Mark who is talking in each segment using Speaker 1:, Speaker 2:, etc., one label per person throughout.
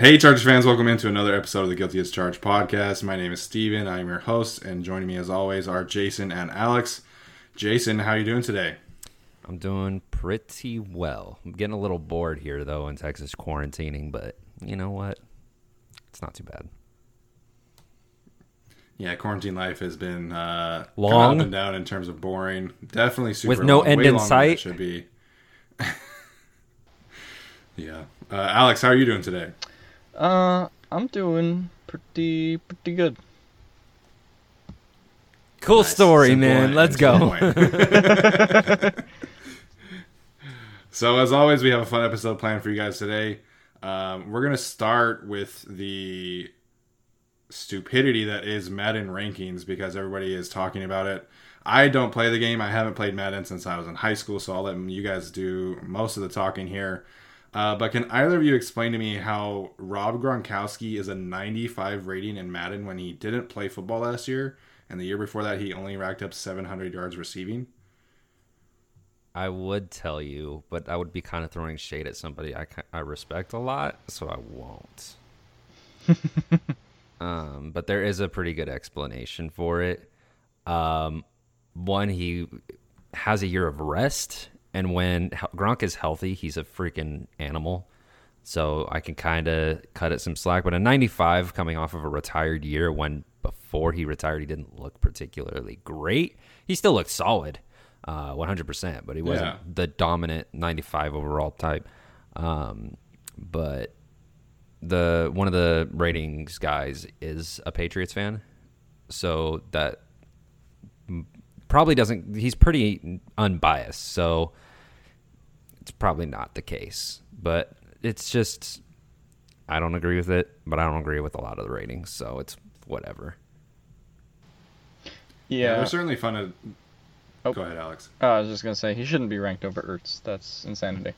Speaker 1: Hey, Chargers fans, welcome into another episode of the Guilty as Charged podcast. My name is Steven. I'm your host, and joining me as always are Jason and Alex. Jason, how are you doing today?
Speaker 2: I'm doing pretty well. I'm getting a little bored here, though, in Texas quarantining, but you know what? It's not too bad.
Speaker 1: Yeah, quarantine life has been uh,
Speaker 2: Long.
Speaker 1: up and down in terms of boring. Definitely super
Speaker 2: With no
Speaker 1: long,
Speaker 2: end
Speaker 1: way
Speaker 2: in
Speaker 1: longer than it
Speaker 2: sight.
Speaker 1: should be. yeah, uh, Alex, how are you doing today?
Speaker 3: Uh, I'm doing pretty pretty good.
Speaker 2: Cool
Speaker 1: Nice.
Speaker 2: story,
Speaker 1: Simple
Speaker 2: man.
Speaker 1: and-
Speaker 2: Let's go.
Speaker 1: so, as always, we have a fun episode planned for you guys today. Um, we're gonna start with the stupidity that is Madden rankings because everybody is talking about it. I don't play the game. I haven't played Madden since I was in high school, so I'll let you guys do most of the talking here. Uh, but can either of you explain to me how Rob Gronkowski is a 95 rating in Madden when he didn't play football last year, and the year before that he only racked up 700 yards receiving?
Speaker 2: I would tell you, but I would be kind of throwing shade at somebody I, I respect a lot, so I won't. um, but there is a pretty good explanation for it. Um, one, he has a year of rest, and when Gronk is healthy, he's a freaking animal. So I can kind of cut it some slack. But a 95 coming off of a retired year when before he retired, he didn't look particularly great. He still looked solid, uh, 100%, but he wasn't
Speaker 1: Yeah.
Speaker 2: the dominant 95 overall type. Um, but the one of the ratings guys is a Patriots fan, so that probably doesn't. He's pretty unbiased, so it's probably not the case. But it's just I don't agree with it, but I don't agree with a lot of the ratings, so it's whatever.
Speaker 3: Yeah,
Speaker 1: they're certainly fun to.
Speaker 3: Oh.
Speaker 1: Go ahead, Alex.
Speaker 3: uh, I was just gonna say he shouldn't be ranked over Ertz. That's insanity.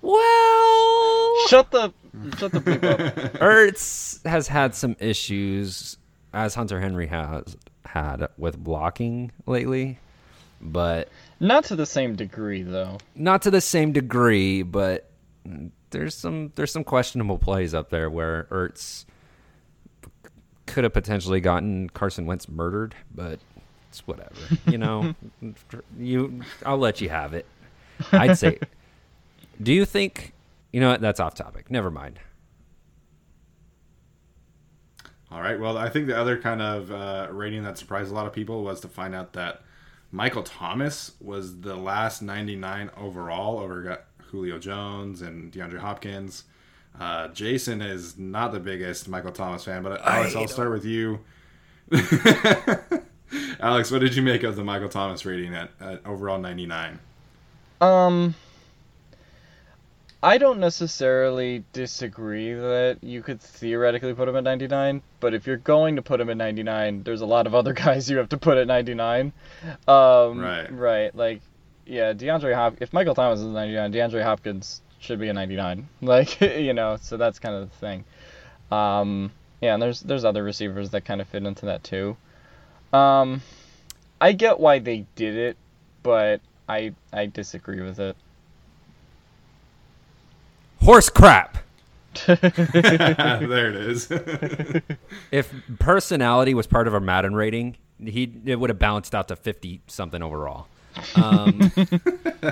Speaker 2: Well,
Speaker 3: Shut the shut the bleep up.
Speaker 2: Ertz has had some issues, as Hunter Henry has had with blocking lately, but
Speaker 3: Not to the same degree though.
Speaker 2: not to the same degree. But there's some there's some questionable plays up there where Ertz could have potentially gotten Carson Wentz murdered, but it's whatever. You know, you I'll let you have it. I'd say. Do you think? You know what? That's off topic. Never mind.
Speaker 1: All right. Well, I think the other kind of uh, rating that surprised a lot of people was to find out that Michael Thomas was the last 99 overall over Julio Jones and DeAndre Hopkins. Uh, Jason is not the biggest Michael Thomas fan, but Alex, I'll start with you. Alex, what did you make of the Michael Thomas rating at, at overall 99?
Speaker 3: Um, I don't necessarily disagree that you could theoretically put him at 99, but if you're going to put him at 99, there's a lot of other guys you have to put at 99. Um,
Speaker 1: right.
Speaker 3: Right. Like, yeah, DeAndre Hop. If Michael Thomas is 99, DeAndre Hopkins should be a 99. Like, you know, so that's kind of the thing. Um, yeah, and there's there's other receivers that kind of fit into that too. Um, I get why they did it, but I I disagree with it.
Speaker 2: Horse crap.
Speaker 1: there it is.
Speaker 2: if personality was part of our Madden rating, he it would have balanced out to fifty something overall. Um,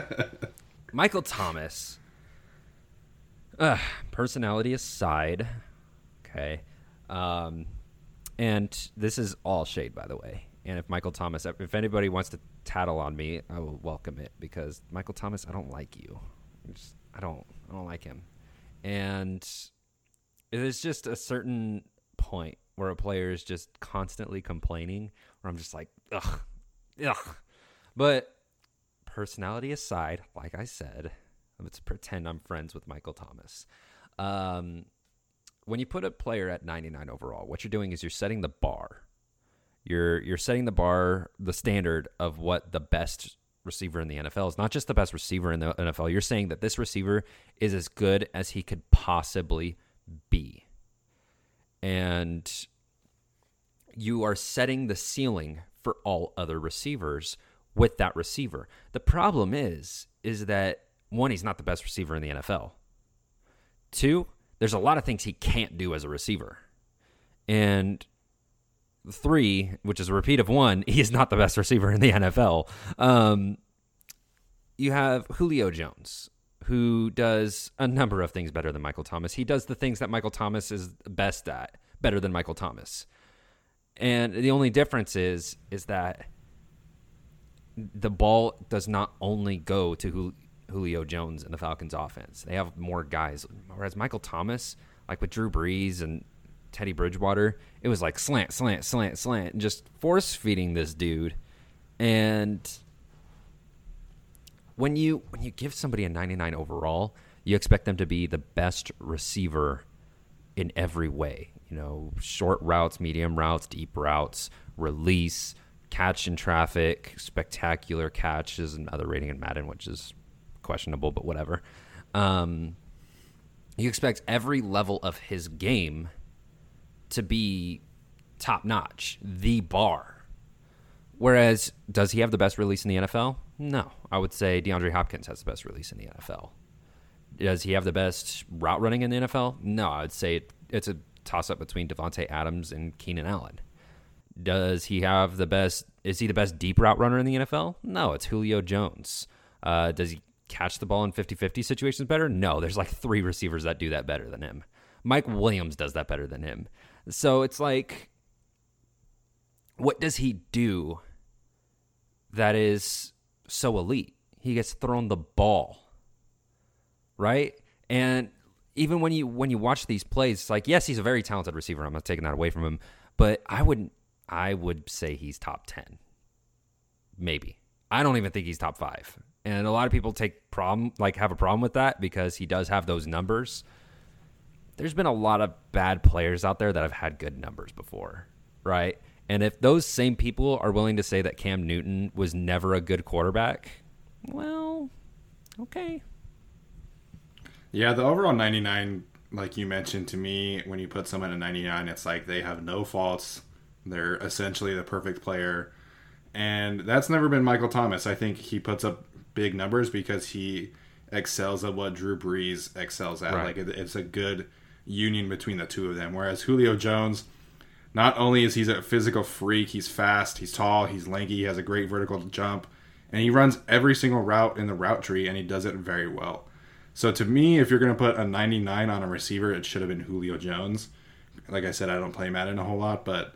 Speaker 2: Michael Thomas. Uh, personality aside, okay. Um, and this is all shade, by the way. And if Michael Thomas, if anybody wants to tattle on me, I will welcome it because Michael Thomas, I don't like you. Just, I don't, I don't like him. And it is just a certain point where a player is just constantly complaining, where I'm just like, ugh, ugh. But personality aside, like I said, let's pretend I'm friends with Michael Thomas. Um, when you put a player at 99 overall, what you're doing is you're setting the bar. You're you're setting the bar, the standard of what the best receiver in the NFL is. Not just the best receiver in the NFL. You're saying that this receiver is as good as he could possibly be. And you are setting the ceiling for all other receivers with that receiver. The problem is is that one he's not the best receiver in the NFL. Two, there's a lot of things he can't do as a receiver. And three, which is a repeat of one, he is not the best receiver in the NFL. Um, you have Julio Jones, who does a number of things better than Michael Thomas. He does the things that Michael Thomas is best at better than Michael Thomas. And the only difference is is that the ball does not only go to Julio Jones and the Falcons offense. They have more guys. Whereas Michael Thomas, like with Drew Brees and Teddy Bridgewater, it was like slant, slant, slant, slant, just force feeding this dude. And when you when you give somebody a 99 overall, you expect them to be the best receiver in every way. You know, short routes, medium routes, deep routes, release, catch in traffic, spectacular catches, and other rating in Madden, which is questionable, but whatever. Um, you expect every level of his game to be top notch, the bar. Whereas, does he have the best release in the NFL? No. I would say DeAndre Hopkins has the best release in the NFL. Does he have the best route running in the NFL? No. I would say it's a toss up between Davante Adams and Keenan Allen. Does he have the best? Is he the best deep route runner in the NFL? No, it's Julio Jones. Uh, does he catch the ball in 50 50 situations better? No, there's like three receivers that do that better than him. Mike Williams does that better than him. So it's like, what does he do that is so elite? He gets thrown the ball, right? And even when you when you watch these plays, it's like yes, he's a very talented receiver. I'm not taking that away from him, but I wouldn't. I would say he's top ten, maybe. I don't even think he's top five. And a lot of people take problem like have a problem with that because he does have those numbers. There's been a lot of bad players out there that have had good numbers before, right? And if those same people are willing to say that Cam Newton was never a good quarterback, well, okay.
Speaker 1: Yeah, the overall 99 like you mentioned to me when you put someone at 99 it's like they have no faults. They're essentially the perfect player. And that's never been Michael Thomas. I think he puts up big numbers because he excels at what Drew Brees excels at. Right. Like it's a good union between the two of them. Whereas Julio Jones, not only is he a physical freak, he's fast, he's tall, he's lanky, he has a great vertical jump, and he runs every single route in the route tree, and he does it very well. So to me, if you're going to put a 99 on a receiver, it should have been Julio Jones. like I said, I don't play Madden a whole lot, but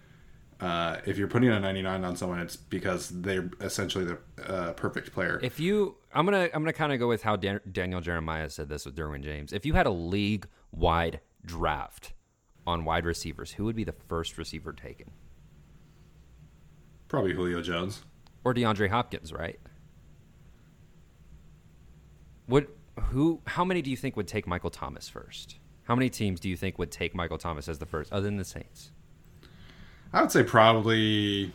Speaker 1: uh, if you're putting a 99 on someone, it's because they're essentially the uh, perfect player.
Speaker 2: If you, I'm gonna, I'm gonna kind of go with how Dan, Daniel Jeremiah said this with Derwin James. If you had a league-wide draft on wide receivers, who would be the first receiver taken?
Speaker 1: Probably Julio Jones
Speaker 2: or DeAndre Hopkins, right? Would who? How many do you think would take Michael Thomas first? How many teams do you think would take Michael Thomas as the first, other than the Saints?
Speaker 1: I would say probably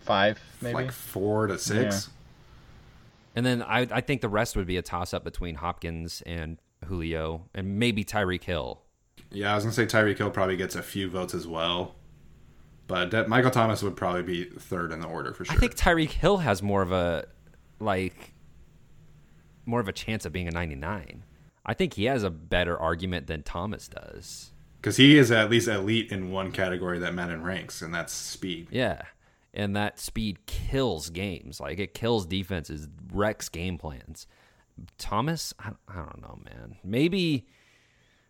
Speaker 3: five, maybe
Speaker 1: like four to six. Yeah.
Speaker 2: And then I, I think the rest would be a toss up between Hopkins and Julio, and maybe Tyreek Hill.
Speaker 1: Yeah, I was gonna say Tyreek Hill probably gets a few votes as well, but Michael Thomas would probably be third in the order for sure.
Speaker 2: I think Tyreek Hill has more of a like more of a chance of being a 99. I think he has a better argument than Thomas does.
Speaker 1: Because he is at least elite in one category that Madden ranks, and that's speed.
Speaker 2: Yeah. And that speed kills games. Like it kills defenses, wrecks game plans. Thomas, I, I don't know, man. Maybe,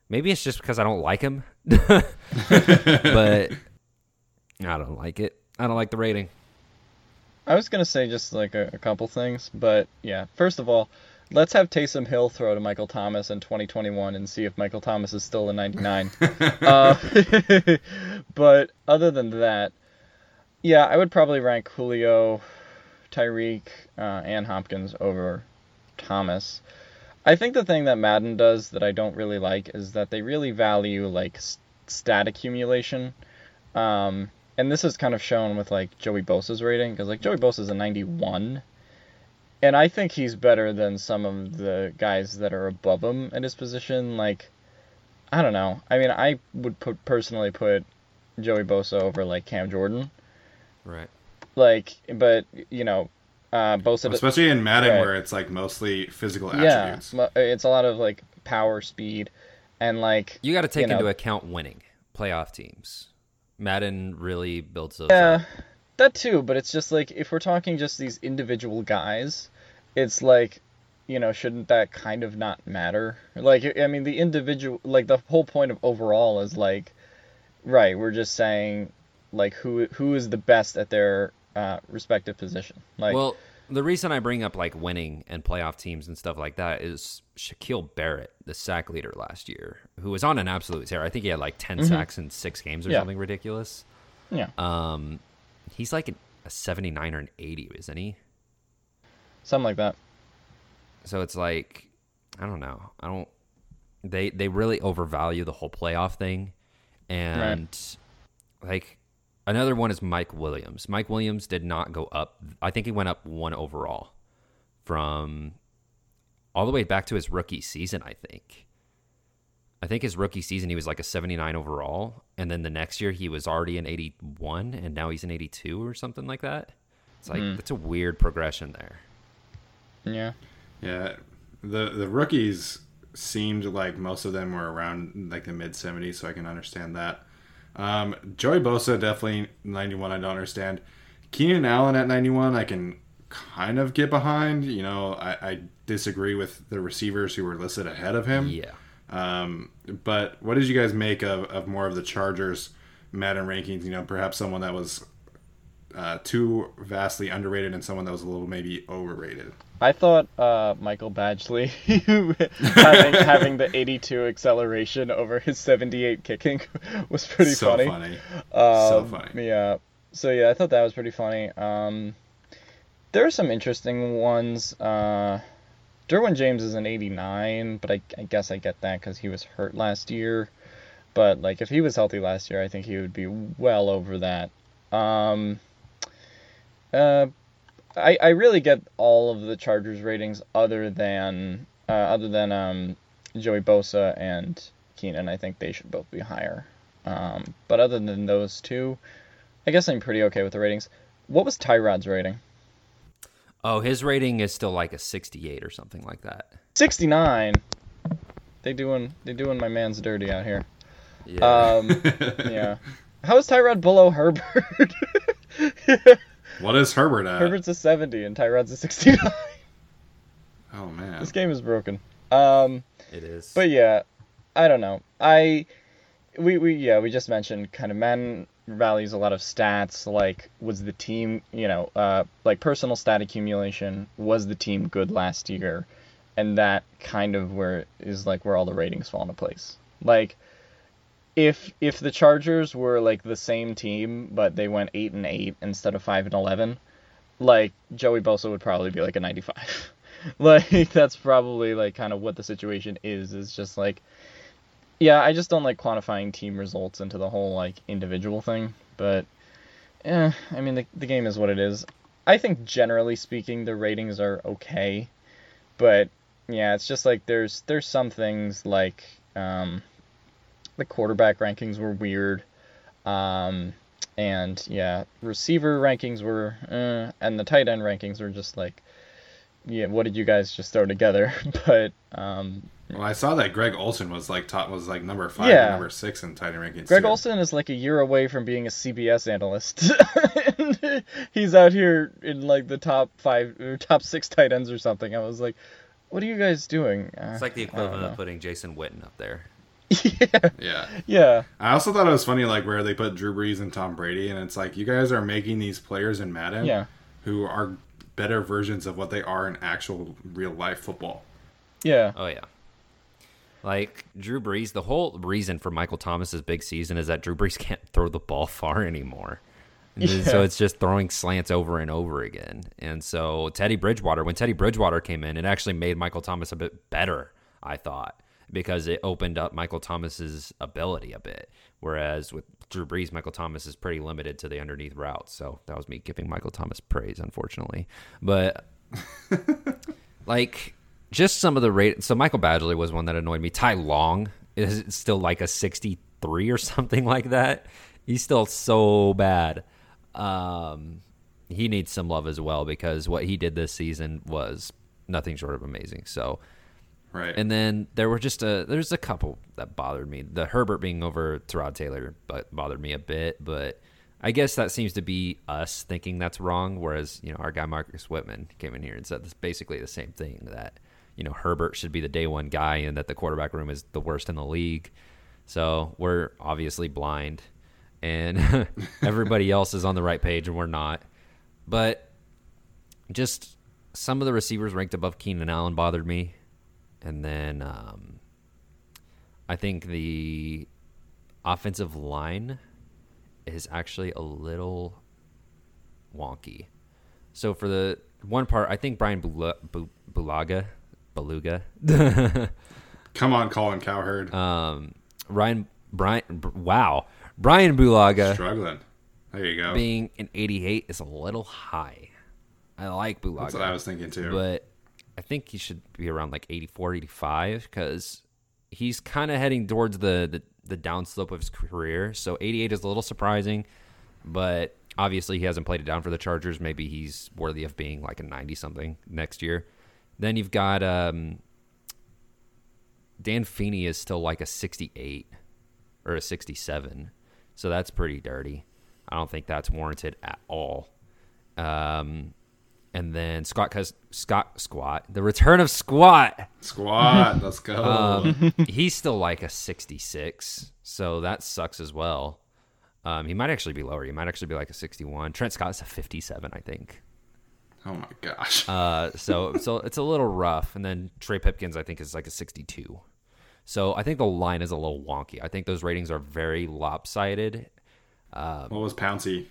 Speaker 2: maybe it's just because I don't like him, but I don't like it. I don't like the rating.
Speaker 3: I was gonna say just like a, a couple things, but yeah. First of all, Let's have Taysom Hill throw to Michael Thomas in 2021 and see if Michael Thomas is still a 99. uh, but other than that, yeah, I would probably rank Julio, Tyreek, uh, and Hopkins over Thomas. I think the thing that Madden does that I don't really like is that they really value like stat accumulation. Um, and this is kind of shown with like Joey Bosa's rating because like Joey Bosa's a 91 and I think he's better than some of the guys that are above him in his position. Like, I don't know. I mean, I would put personally put Joey Bosa over like Cam Jordan.
Speaker 2: Right.
Speaker 3: Like, but you know, uh, Bosa,
Speaker 1: especially in Madden right. where it's like mostly physical attributes.
Speaker 3: Yeah, it's a lot of like power, speed, and like
Speaker 2: you got to take
Speaker 3: you
Speaker 2: into
Speaker 3: know,
Speaker 2: account winning playoff teams. Madden really builds those.
Speaker 3: Yeah.
Speaker 2: Up.
Speaker 3: That too, but it's just like if we're talking just these individual guys, it's like, you know, shouldn't that kind of not matter? Like, I mean, the individual, like the whole point of overall is like, right? We're just saying, like, who who is the best at their uh, respective position. Like,
Speaker 2: well, the reason I bring up like winning and playoff teams and stuff like that is Shaquille Barrett, the sack leader last year, who was on an absolute tear. I think he had like 10 mm-hmm. sacks in six games or yeah. something ridiculous.
Speaker 3: Yeah.
Speaker 2: Um, he's like a 79 or an 80, isn't he?
Speaker 3: Something like that.
Speaker 2: So it's like, I don't know. I don't. They they really overvalue the whole playoff thing, and right. like another one is Mike Williams. Mike Williams did not go up. I think he went up one overall from all the way back to his rookie season. I think. I think his rookie season he was like a 79 overall, and then the next year he was already an 81, and now he's an 82 or something like that. It's like mm. that's a weird progression there.
Speaker 3: Yeah.
Speaker 1: Yeah. The the rookies seemed like most of them were around like the mid 70s, so I can understand that. Um, Joey Bosa definitely 91. I don't understand. Keenan Allen at 91, I can kind of get behind. You know, I, I disagree with the receivers who were listed ahead of him.
Speaker 2: Yeah.
Speaker 1: Um, but what did you guys make of, of more of the Chargers Madden rankings? You know, perhaps someone that was uh, too vastly underrated and someone that was a little maybe overrated.
Speaker 3: I thought uh, Michael Badgley having, having the 82 acceleration over his 78 kicking was pretty
Speaker 1: so
Speaker 3: funny.
Speaker 1: funny.
Speaker 3: Um,
Speaker 1: so funny.
Speaker 3: Yeah. So yeah, I thought that was pretty funny. Um, there are some interesting ones. Uh, Derwin James is an 89, but I, I guess I get that because he was hurt last year. But like, if he was healthy last year, I think he would be well over that. Um, uh, I, I really get all of the Chargers ratings other than uh, other than um, Joey Bosa and Keenan. I think they should both be higher. Um, but other than those two, I guess I'm pretty okay with the ratings. What was Tyrod's rating?
Speaker 2: Oh, his rating is still like a 68 or something like that.
Speaker 3: 69. They doing they doing my man's dirty out here.
Speaker 2: Yeah.
Speaker 3: Um, yeah. How is Tyrod below Herbert?
Speaker 1: What is Herbert at?
Speaker 3: Herbert's a 70 and Tyrod's a 69.
Speaker 1: Oh man.
Speaker 3: This game is broken. Um
Speaker 2: It is.
Speaker 3: But yeah, I don't know. I we, we yeah we just mentioned kind of men values a lot of stats like was the team you know uh, like personal stat accumulation was the team good last year and that kind of where is like where all the ratings fall into place like if if the chargers were like the same team but they went 8 and 8 instead of 5 and 11 like joey bosa would probably be like a 95 like that's probably like kind of what the situation is is just like yeah, I just don't like quantifying team results into the whole like individual thing. But, yeah, I mean the the game is what it is. I think generally speaking the ratings are okay, but yeah, it's just like there's there's some things like um, the quarterback rankings were weird, um, and yeah, receiver rankings were, uh, and the tight end rankings were just like, yeah, what did you guys just throw together? but um,
Speaker 1: well, I saw that Greg Olsen was like top was like number five
Speaker 3: Yeah.
Speaker 1: number six in tight end rankings.
Speaker 3: Greg
Speaker 1: too.
Speaker 3: Olsen is like a year away from being a CBS analyst. And He's out here in like the top five or top six tight ends or something. I was like, what are you guys doing? Uh,
Speaker 2: It's like the equivalent of putting Jason Witten up there.
Speaker 3: yeah,
Speaker 1: Yeah.
Speaker 3: yeah,
Speaker 1: I also thought it was funny, like where they put Drew Brees and Tom Brady, and it's like you guys are making these players in Madden,
Speaker 3: Yeah.
Speaker 1: who are better versions of what they are in actual real life football.
Speaker 3: yeah.
Speaker 2: Oh yeah. Like Drew Brees, the whole reason for Michael Thomas's big season is that Drew Brees can't throw the ball far anymore.
Speaker 3: Yeah.
Speaker 2: So it's just throwing slants over and over again. And so Teddy Bridgewater, when Teddy Bridgewater came in, it actually made Michael Thomas a bit better, I thought, because it opened up Michael Thomas's ability a bit. Whereas with Drew Brees, Michael Thomas is pretty limited to the underneath routes. So that was me giving Michael Thomas praise, unfortunately. But like just some of the rate. So Michael Badgley was one that annoyed me. Ty Long is still like a 63 or something like that. He's still so bad. Um, he needs some love as well because what he did this season was nothing short of amazing. So,
Speaker 1: Right.
Speaker 2: and then there were just a there's a couple that bothered me. The Herbert being over Tyrod Taylor, but bothered me a bit. But I guess that seems to be us thinking that's wrong. Whereas you know our guy Marcus Whitman came in here and said this basically the same thing that you know Herbert should be the day one guy and that the quarterback room is the worst in the league. So we're obviously blind, and everybody else is on the right page and we're not. But just some of the receivers ranked above Keenan Allen bothered me. And then um, I think the offensive line is actually a little wonky. So for the one part, I think Brian Bula- Bulaga, Beluga,
Speaker 1: Come on, Colin Cowherd.
Speaker 2: um, Ryan Brian, B- wow, Brian Bulaga
Speaker 1: Struggling. There you go.
Speaker 2: being an 88 is a little high. I like Bulaga.
Speaker 1: That's what I was thinking too.
Speaker 2: but I think he should be around like 84, 85 because he's kind of heading towards the, the, the downslope of his career. So 88 is a little surprising, but obviously he hasn't played it down for the Chargers. Maybe he's worthy of being like a 90 something next year. Then you've got um, Dan Feeney is still like a 68 or a 67. So that's pretty dirty. I don't think that's warranted at all. Um, and then Scott Cus- Scott Squat, the return of Squat.
Speaker 1: Squat, let's go.
Speaker 2: Um, he's still like a 66, so that sucks as well. Um, he might actually be lower. He might actually be like a 61. Trent Scott's a 57, I think.
Speaker 1: oh my gosh.
Speaker 2: Uh, so so it's a little rough. And then Trey Pipkins, I think, is like a 62. So I think the line is a little wonky. I think those ratings are very lopsided.
Speaker 1: what was Pouncey?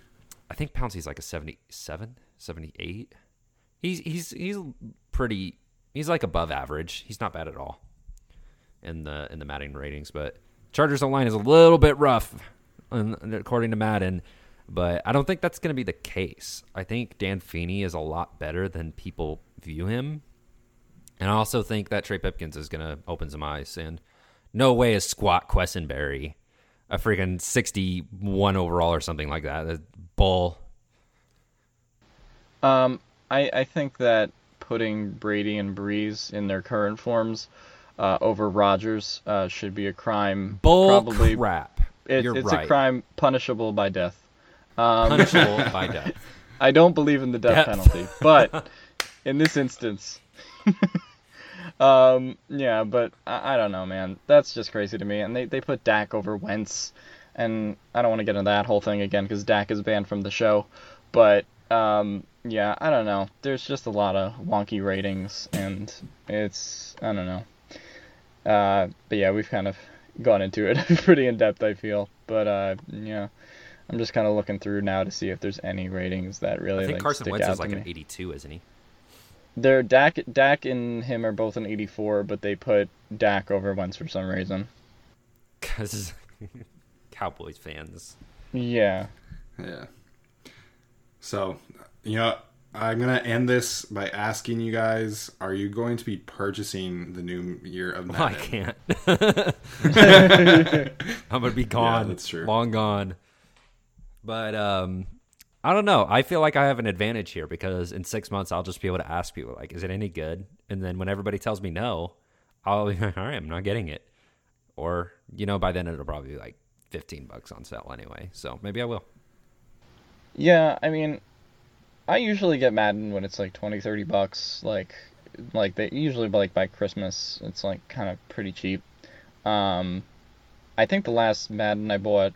Speaker 2: I think Pouncey's like a 77, 78. He's he's he's pretty he's like above average. He's not bad at all in the in the Madden ratings, but Chargers line is a little bit rough according to Madden, but I don't think that's going to be the case. I think Dan Feeney is a lot better than people view him. And I also think that Trey Pipkins is going to open some eyes and no way is Squat Quessenberry a freaking 61 overall or something like that. Bull.
Speaker 3: Um, I I think that putting Brady and Brees in their current forms uh, over Rodgers uh, should be a crime.
Speaker 2: Bull
Speaker 3: probably
Speaker 2: crap.
Speaker 3: it-
Speaker 2: You're
Speaker 3: it's
Speaker 2: right.
Speaker 3: a crime punishable by death. Um,
Speaker 2: Punishable by death.
Speaker 3: I don't believe in the death
Speaker 2: Death.
Speaker 3: penalty, but in this instance, um, yeah, but I, I don't know, man. That's just crazy to me. And they, they put Dak over Wentz, and I don't want to get into that whole thing again because Dak is banned from the show. But um, yeah, I don't know. There's just a lot of wonky ratings, and it's I don't know. Uh, but yeah, we've kind of gone into it pretty in depth, I feel. But uh, yeah, I'm just kind of looking through now to see if there's any ratings that really
Speaker 2: I think
Speaker 3: like
Speaker 2: Carson
Speaker 3: stick
Speaker 2: Wentz
Speaker 3: out
Speaker 2: is like
Speaker 3: to
Speaker 2: an 82, isn't he?
Speaker 3: They're Dak, Dak and him are both an 84, but they put Dak over Wentz for some reason.
Speaker 2: Because Cowboys fans.
Speaker 3: Yeah.
Speaker 1: Yeah. So, you know, I'm gonna end this by asking you guys: Are you going to be purchasing the new year of
Speaker 2: Well, I can't. I'm gonna be gone.
Speaker 1: that's true.
Speaker 2: Long gone. But um, I don't know. I feel like I have an advantage here because in six months I'll just be able to ask people like, "Is it any good?" And then when everybody tells me no, I'll be like, "All right, I'm not getting it." Or you know, by then it'll probably be like 15 bucks on sale anyway. So maybe I will.
Speaker 3: Yeah, I mean, I usually get Madden when it's like 20, 30 bucks. Like, like they usually like by Christmas, it's like kind of pretty cheap. Um, I think the last Madden I bought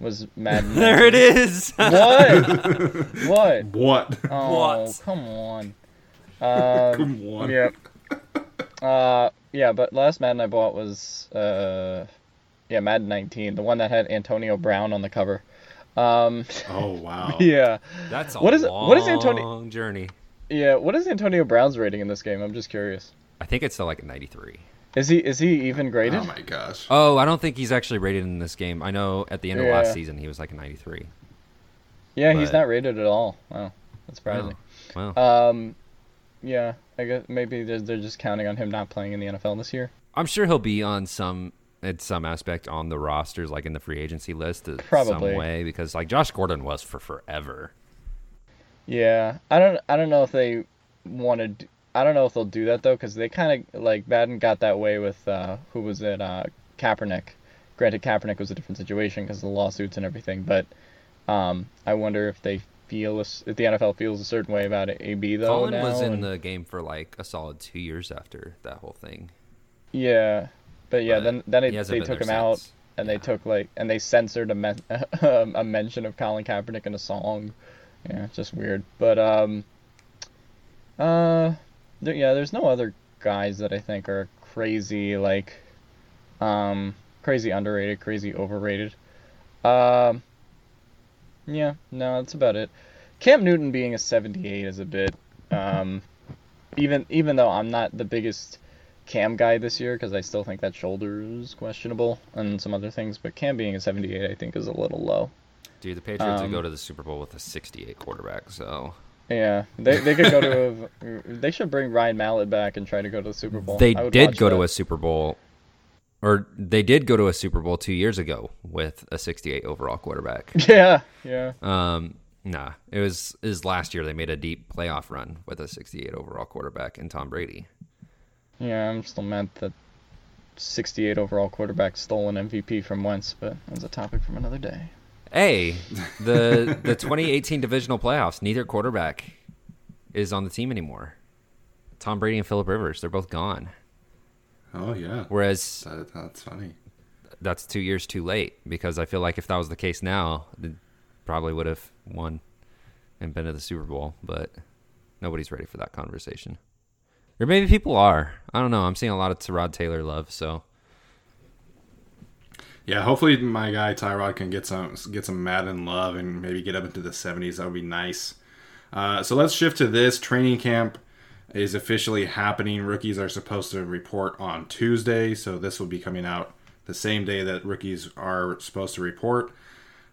Speaker 3: was Madden.
Speaker 2: There it is.
Speaker 3: What? what?
Speaker 1: What?
Speaker 3: Oh,
Speaker 2: What?
Speaker 3: come on. Um,
Speaker 1: Come on.
Speaker 3: Yep. Uh, yeah, but last Madden I bought was uh, yeah, Madden 19, the one that had Antonio Brown on the cover. Um,
Speaker 1: Oh wow.
Speaker 3: yeah,
Speaker 2: That's a
Speaker 3: What is it-
Speaker 2: long
Speaker 3: what is Antoni-
Speaker 2: journey.
Speaker 3: yeah. What is Antonio Brown's rating in this game? I'm just curious.
Speaker 2: I think it's still like a 93.
Speaker 3: Is he is he even graded?
Speaker 1: Oh my gosh.
Speaker 2: Oh, I don't think he's actually rated in this game. I know at the end of last season he was like a 93.
Speaker 3: yeah, he's not rated at all. Wow, that's surprising.
Speaker 2: Wow.
Speaker 3: Um, yeah, I guess maybe they're, they're just counting on him not playing in the NFL this year.
Speaker 2: I'm sure he'll be on some at some aspect on the rosters, like in the free agency list,
Speaker 3: Probably.
Speaker 2: some way, because like Josh Gordon was for forever.
Speaker 3: Yeah, I don't I don't know if they wanted I don't know if they'll do that though cuz they kind of like Madden got that way with uh who was it uh Kaepernick. Granted Kaepernick was a different situation cuz of the lawsuits and everything, but um I wonder if they feel if the NFL feels a certain way about it, AB though
Speaker 2: Colin was in
Speaker 3: and-
Speaker 2: the game for like a solid two years after that whole thing.
Speaker 3: Yeah. But yeah,
Speaker 2: but
Speaker 3: then then it, they took him
Speaker 2: there
Speaker 3: out and
Speaker 2: Yeah.
Speaker 3: they took like and they censored a men- a mention of Colin Kaepernick in a song. Yeah, it's just weird. But um uh there, yeah, there's no other guys that I think are crazy like um crazy underrated, crazy overrated. Um yeah, no, that's about it. Cam Newton being a 78 is a bit um even even though I'm not the biggest Cam guy this year because I still think that shoulder is questionable and some other things. But Cam being a 78, I think, is a little low.
Speaker 2: Dude, the Patriots would
Speaker 3: Um,
Speaker 2: go to the Super Bowl with a 68 quarterback, so
Speaker 3: Yeah, they they could go to a, they should bring Ryan Mallett back and try to go to the Super Bowl.
Speaker 2: they did go to a Super Bowl, or they did go to a Super Bowl two years ago with a 68 overall quarterback.
Speaker 3: Yeah, yeah.
Speaker 2: Um, nah, it was is last year they made a deep playoff run with a 68 overall quarterback in Tom Brady.
Speaker 3: Yeah, I'm still mad that 68 overall quarterback stole an MVP from Wentz, but that's a topic from another day.
Speaker 2: Hey, the the 2018 divisional playoffs, neither quarterback is on the team anymore. Tom Brady and Philip Rivers, they're both gone.
Speaker 1: Oh yeah.
Speaker 2: Whereas
Speaker 1: That, that's funny.
Speaker 2: that's two years too late because I feel like if that was the case now, they probably would have won and been to the Super Bowl. But nobody's ready for that conversation. Or maybe people are. I don't know. I'm seeing a lot of Tyrod Taylor love. So
Speaker 1: Yeah, hopefully my guy Tyrod can get some get some Madden love and maybe get up into the 70s. That would be nice. Uh, so let's shift to this. Training camp is officially happening. Rookies are supposed to report on Tuesday, so this will be coming out the same day that rookies are supposed to report.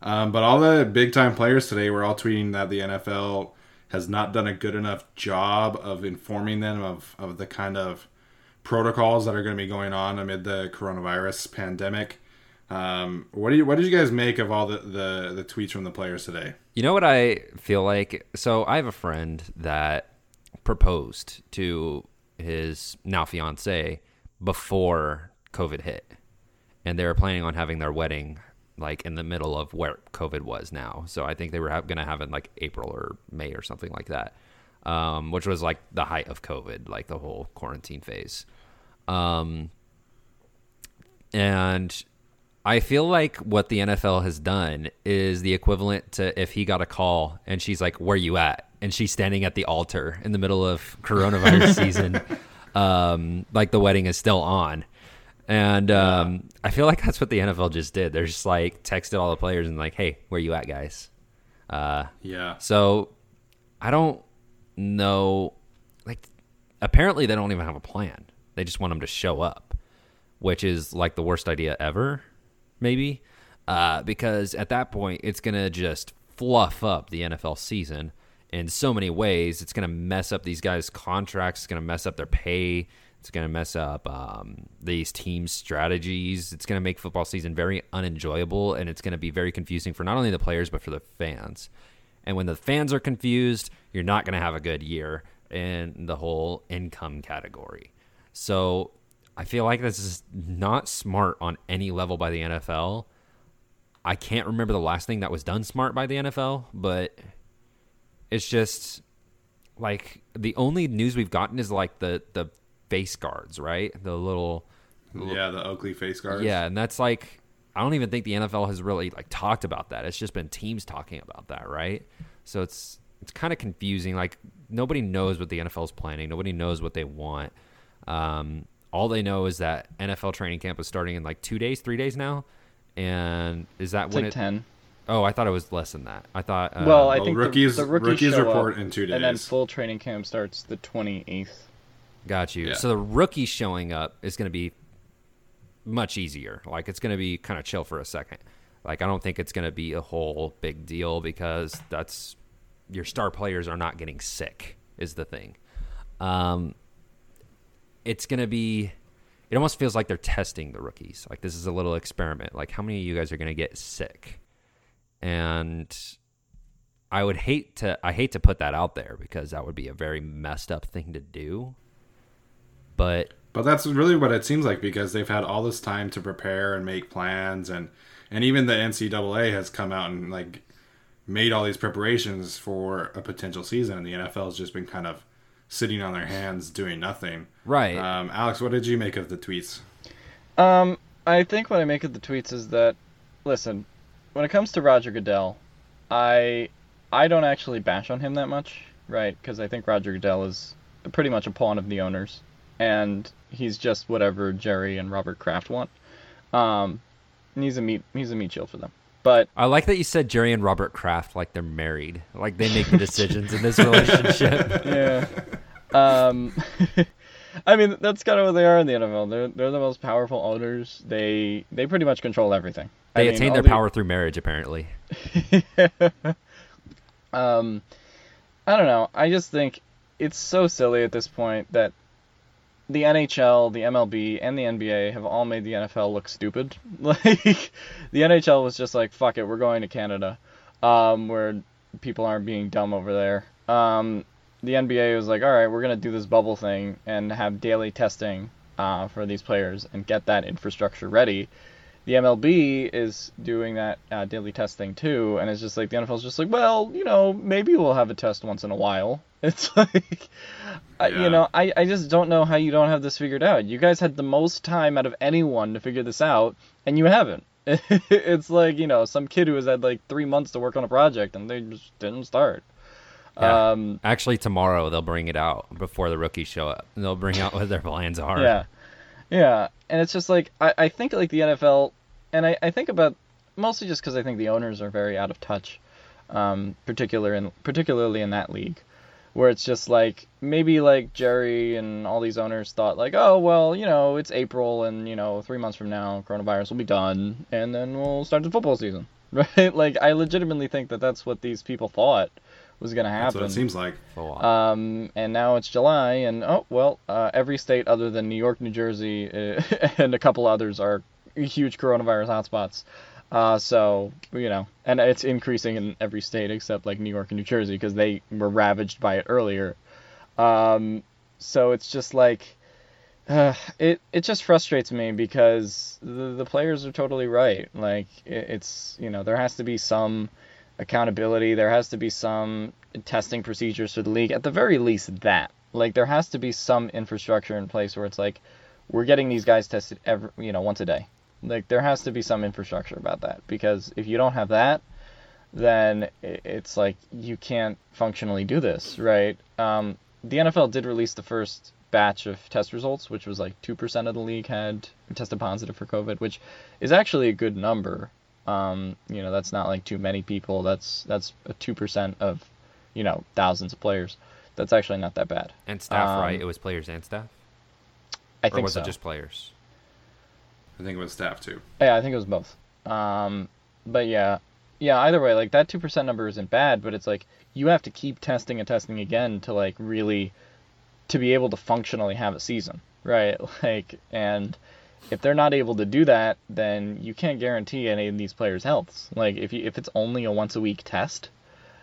Speaker 1: Um, but all the big time players today were all tweeting that the NFL has not done a good enough job of informing them of, of the kind of protocols that are going to be going on amid the coronavirus pandemic. Um, what do you what did you guys make of all the, the, the tweets from the players today?
Speaker 2: You know what I feel like? So I have a friend that proposed to his now fiance before COVID hit, and they were planning on having their wedding like in the middle of where COVID was now. So I think they were ha- going to have it in like April or May or something like that, um, which was like the height of COVID, like the whole quarantine phase. Um, and I feel like what the NFL has done is the equivalent to if he got a call and she's like, "Where you at?" and she's standing at the altar in the middle of coronavirus season, um, like the wedding is still on. And um, I feel like that's what the NFL just did. They're just like texted all the players and like, "Hey, where you at, guys?" Uh,
Speaker 1: Yeah.
Speaker 2: so I don't know. Like, apparently they don't even have a plan. They just want them to show up, which is like the worst idea ever, maybe. Uh, because at that point, it's gonna just fluff up the NFL season in so many ways. It's gonna mess up these guys' contracts. It's gonna mess up their pay. It's gonna mess up um, these teams' strategies. It's gonna make football season very unenjoyable, and it's gonna be very confusing for not only the players but for the fans. And when the fans are confused, you're not going to have a good year in the whole income category. So I feel like this is not smart on any level by the NFL. I can't remember the last thing that was done smart by the NFL, but it's just like the only news we've gotten is like the the face guards, right? The little
Speaker 1: Yeah, the Oakley face guards.
Speaker 2: yeah, and that's like I don't even think the NFL has really like talked about that. It's just been teams talking about that, right? So it's it's kind of confusing. Like nobody knows what the NFL is planning. Nobody knows what they want. Um, all they know is that NFL training camp is starting in like two days, three days now. And is that
Speaker 3: It's
Speaker 2: when
Speaker 3: like
Speaker 2: it?
Speaker 3: ten.
Speaker 2: Oh, I thought it was less than that. I thought. Uh,
Speaker 3: well, I
Speaker 1: well,
Speaker 3: think
Speaker 1: rookies-
Speaker 3: the, the rookies,
Speaker 1: rookies report in two days,
Speaker 3: and then full training camp starts the twenty eighth.
Speaker 2: Got you.
Speaker 1: Yeah.
Speaker 2: So the rookie showing up is going to be much easier. Like it's going to be kind of chill for a second. Like I don't think it's going to be a whole big deal because that's your star players are not getting sick is the thing. Um, it's going to be. It almost feels like they're testing the rookies. Like this is a little experiment. Like how many of you guys are going to get sick? And I would hate to. I hate to put that out there because that would be a very messed up thing to do. But
Speaker 1: But that's really what it seems like because they've had all this time to prepare and make plans and and even the NCAA has come out and like made all these preparations for a potential season and the NFL has just been kind of sitting on their hands doing nothing.
Speaker 2: right,
Speaker 1: Um, Alex, what did you make of the tweets?
Speaker 3: Um, I think what I make of the tweets is that, listen, when it comes to Roger Goodell, I I don't actually bash on him that much, right? Because I think Roger Goodell is pretty much a pawn of the owners, and he's just whatever Jerry and Robert Kraft want. Um, and he's a meat he's a meat shield for them. But
Speaker 2: I like that you said Jerry and Robert Kraft like they're married, like they make the decisions in this relationship.
Speaker 3: yeah. Um, I mean, that's kind of what they are in the NFL. They're they're the most powerful owners. They they pretty much control everything. I
Speaker 2: They
Speaker 3: mean,
Speaker 2: attain their
Speaker 3: the-
Speaker 2: power through marriage, apparently.
Speaker 3: um, I don't know. I just think it's so silly at this point that the NHL, the MLB, and the NBA have all made the NFL look stupid. Like the NHL was just like, "Fuck it, we're going to Canada," um, where people aren't being dumb over there. Um, the NBA was like, "All right, we're gonna do this bubble thing and have daily testing uh, for these players and get that infrastructure ready." The MLB is doing that uh, daily thing too, and it's just like the NFL's just like, well, you know, maybe we'll have a test once in a while. It's like, I,
Speaker 1: Yeah.
Speaker 3: you know, I, I just don't know how you don't have this figured out. You guys had the most time out of anyone to figure this out, and you haven't. it's like you know some kid who has had like three months to work on a project and they just didn't start.
Speaker 2: Yeah.
Speaker 3: Um,
Speaker 2: Actually, tomorrow they'll bring it out before the rookies show up. They'll bring out what their plans are.
Speaker 3: Yeah. Yeah. And it's just like, I, I think like the NFL, and I, I think about, mostly just because I think the owners are very out of touch, um, particular in, particularly in that league, where it's just like, maybe like Jerry and all these owners thought like, oh, well, you know, it's April and, you know, three months from now, coronavirus will be done, and then we'll start the football season. Right? Like, I legitimately think that that's what these people thought was going to
Speaker 1: That's
Speaker 3: happen.
Speaker 1: what it seems like.
Speaker 2: A while.
Speaker 3: Um, and now it's July, and oh well, uh, every state other than New York, New Jersey, uh, and a couple others are huge coronavirus hotspots. Uh, so you know, and it's increasing in every state except like New York and New Jersey because they were ravaged by it earlier. Um, so it's just like, uh, it it just frustrates me because the the players are totally right. Like it, it's you know there has to be some accountability. There has to be some testing procedures for the league. At the very least, that like there has to be some infrastructure in place where it's like, we're getting these guys tested every you know once a day. Like there has to be some infrastructure about that because if you don't have that, then it's like you can't functionally do this, right? Um, the NFL did release the first batch of test results, which was like two percent of the league had tested positive for COVID, which is actually a good number. Um, you know, that's not like too many people. That's that's a two percent of, you know, thousands of players. That's actually not that bad.
Speaker 2: And staff, um, right? It was players and staff.
Speaker 3: I think or think
Speaker 2: was
Speaker 3: so.
Speaker 2: it just players?
Speaker 1: I think it was staff too.
Speaker 3: Yeah, I think it was both. Um, but yeah, yeah. Either way, like that two percent number isn't bad, but it's like you have to keep testing and testing again to like really to be able to functionally have a season, right? Like, and if they're not able to do that, then you can't guarantee any of these players' healths. Like, if you if it's only a once a week test,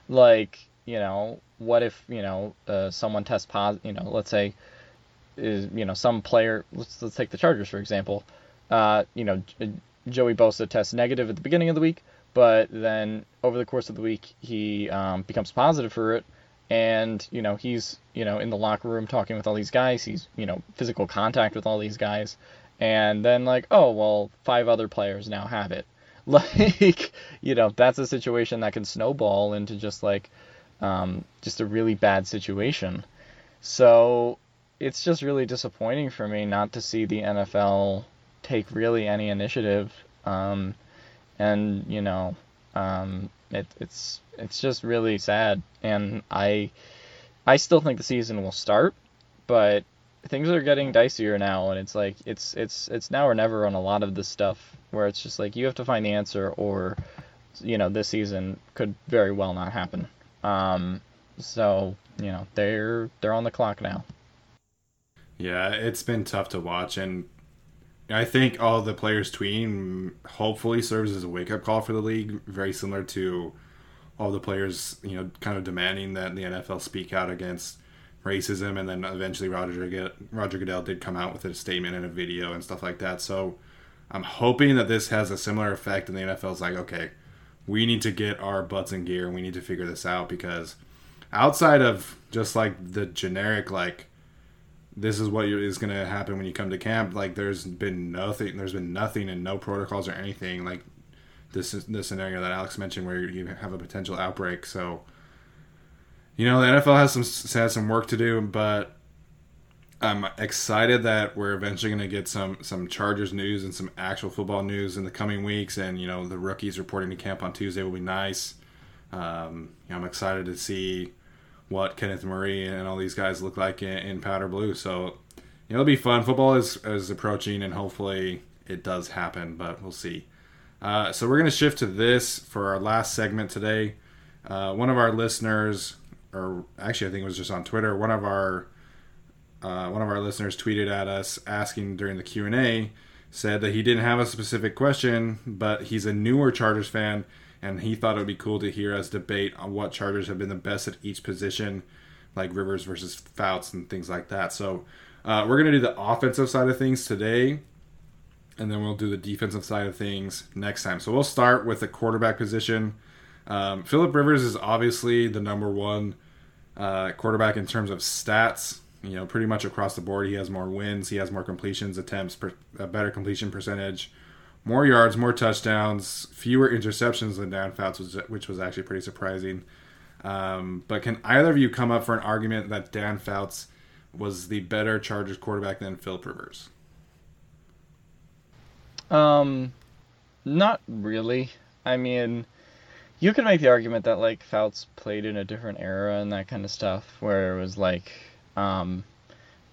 Speaker 3: like you know, what if you know uh, someone tests positive? You know, let's say is you know some player. Let's let's take the Chargers for example. Uh, you know, Joey Bosa tests negative at the beginning of the week, but then over the course of the week he um, becomes positive for it, and you know he's you know in the locker room talking with all these guys. He's you know physical contact with all these guys, and then like oh well five other players now have it. Like you know that's a situation that can snowball into just like um, just a really bad situation. So it's just really disappointing for me not to see the NFL take really any initiative. Um, and you know, um, it, it's it's just really sad. And I I still think the season will start, but things are getting dicier now, and it's like it's it's it's now or never on a lot of this stuff where it's just like you have to find the answer, or you know, this season could very well not happen. Um, so you know they're they're on the clock now.
Speaker 1: Yeah, it's been tough to watch, and I think all the players tweeting hopefully serves as a wake up call for the league, very similar to all the players, you know, kind of demanding that the NFL speak out against racism, and then eventually Roger Roger Goodell did come out with a statement and a video and stuff like that. So I'm hoping that this has a similar effect, and the NFL's like, okay, we need to get our butts in gear, and we need to figure this out because outside of just like the generic like this is what is going to happen when you come to camp. Like there's been nothing, there's been nothing and no protocols or anything like this this scenario that Alex mentioned where you have a potential outbreak. So you know the NFL has some has some work to do, but I'm excited that we're eventually going to get some some Chargers news and some actual football news in the coming weeks. And you know the rookies reporting to camp on Tuesday will be nice. Um, you know, I'm excited to see what Kenneth Murray and all these guys look like in, in powder blue. So you know, it'll be fun. Football is is approaching, and hopefully it does happen, but we'll see. Uh, so we're going to shift to this for our last segment today. Uh, one of our listeners, or actually I think it was just on Twitter, one of our uh, one of our listeners tweeted at us asking during the Q and A, said that he didn't have a specific question, but he's a newer Chargers fan and he thought it would be cool to hear us debate on what Chargers have been the best at each position, like Rivers versus Fouts and things like that. So uh, we're gonna do the offensive side of things today, and then we'll do the defensive side of things next time. So we'll start with the quarterback position. Um, Philip Rivers is obviously the number one uh, quarterback in terms of stats. You know, pretty much across the board, he has more wins, he has more completions, attempts, per, a better completion percentage more yards, more touchdowns, fewer interceptions than Dan Fouts, which was actually pretty surprising. Um, but can either of you come up for an argument that Dan Fouts was the better Chargers quarterback than Philip Rivers?
Speaker 3: Um, not really. I mean, you can make the argument that like Fouts played in a different era and that kind of stuff, where it was like, um,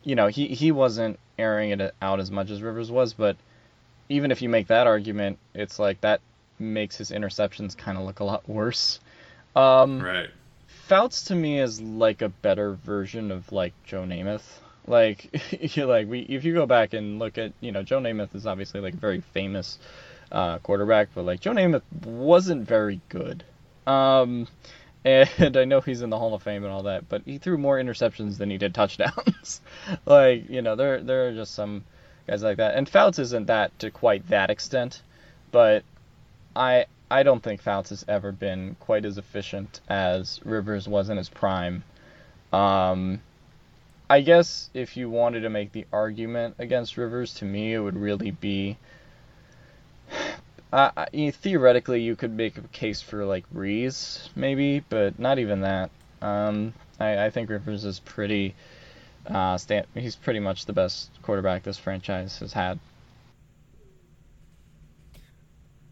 Speaker 3: you know, he he wasn't airing it out as much as Rivers was, but even if you make that argument, it's like that makes his interceptions kind of look a lot worse. Um,
Speaker 1: right.
Speaker 3: Fouts to me is like a better version of like Joe Namath. Like you like we if you go back and look at you know Joe Namath is obviously like a very famous uh, quarterback, but like Joe Namath wasn't very good. Um, and I know he's in the Hall of Fame and all that, but he threw more interceptions than he did touchdowns. like you know there there are just some guys like that. And Fouts isn't that to quite that extent, but I I don't think Fouts has ever been quite as efficient as Rivers was in his prime. Um, I guess if you wanted to make the argument against Rivers, to me it would really be. Uh, theoretically, you could make a case for like Brees, maybe, but not even that. Um, I, I think Rivers is pretty. Uh, stand, he's pretty much the best quarterback this franchise has had.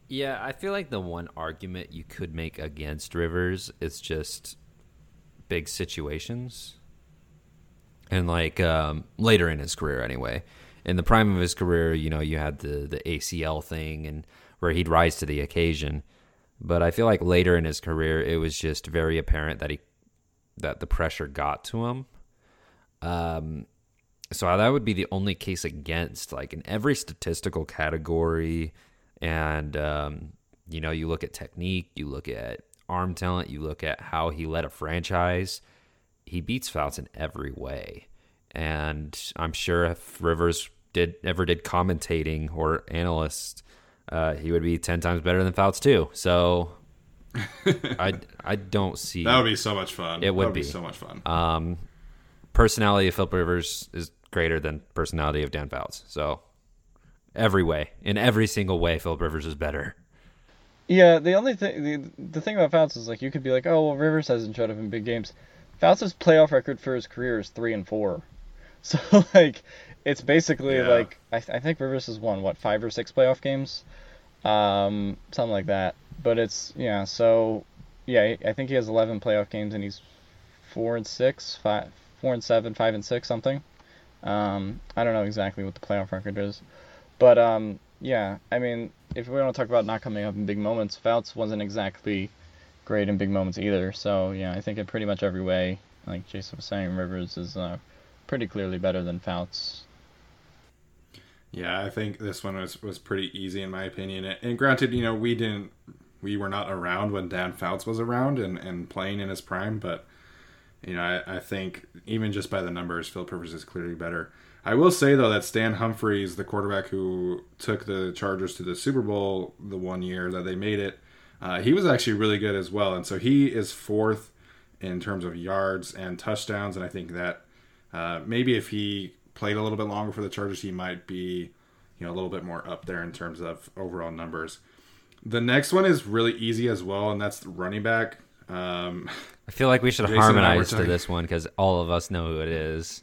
Speaker 2: Yeah, I feel like the one argument you could make against Rivers is just big situations. And like um, later in his career anyway. In the prime of his career, you know, you had the the ACL thing and where he'd rise to the occasion. But I feel like later in his career it was just very apparent that he that the pressure got to him. Um so that would be the only case against like in every statistical category and, um, you know, you look at technique, you look at arm talent, you look at how he led a franchise. He beats Fouts in every way. And I'm sure if Rivers did ever did commentating or analyst, uh, he would be ten times better than Fouts too. So I I don't see
Speaker 1: that would be so much fun.
Speaker 2: It would,
Speaker 1: would
Speaker 2: be.
Speaker 1: be. so much fun.
Speaker 2: Um, personality of Philip Rivers is greater than personality of Dan Fouts. So every way, in every single way, Philip Rivers is better.
Speaker 3: Yeah, the only thing, the, the thing about Fouts is like you could be like, oh well, Rivers hasn't showed up in big games. Fouts' playoff record for his career is three and four, so like it's basically
Speaker 1: Yeah.
Speaker 3: like I, I think Rivers has won what five or six playoff games, um, something like that. But it's yeah, so yeah, I think he has eleven playoff games and he's four and six, five, four and seven, five and six, something. Um, I don't know exactly what the playoff record is, but um, yeah, I mean, if we want to talk about not coming up in big moments, Fouts wasn't exactly great in big moments either. So yeah, I think in pretty much every way, like Jason was saying, Rivers is uh, pretty clearly better than Fouts.
Speaker 1: Yeah, I think this one was, was pretty easy in my opinion. And granted, you know, we didn't we were not around when Dan Fouts was around and, and playing in his prime, but you know, I, I think even just by the numbers, Phil Rivers is clearly better. I will say though that Stan Humphries, the quarterback who took the Chargers to the Super Bowl the one year that they made it, uh, he was actually really good as well, and so he is fourth in terms of yards and touchdowns. And I think that uh, maybe if he played a little bit longer for the Chargers, he might be, you know, a little bit more up there in terms of overall numbers. The next one is really easy as well, and that's the running back. Um,
Speaker 2: I feel like we should
Speaker 1: Jason
Speaker 2: harmonize to this one because all of us know who it is.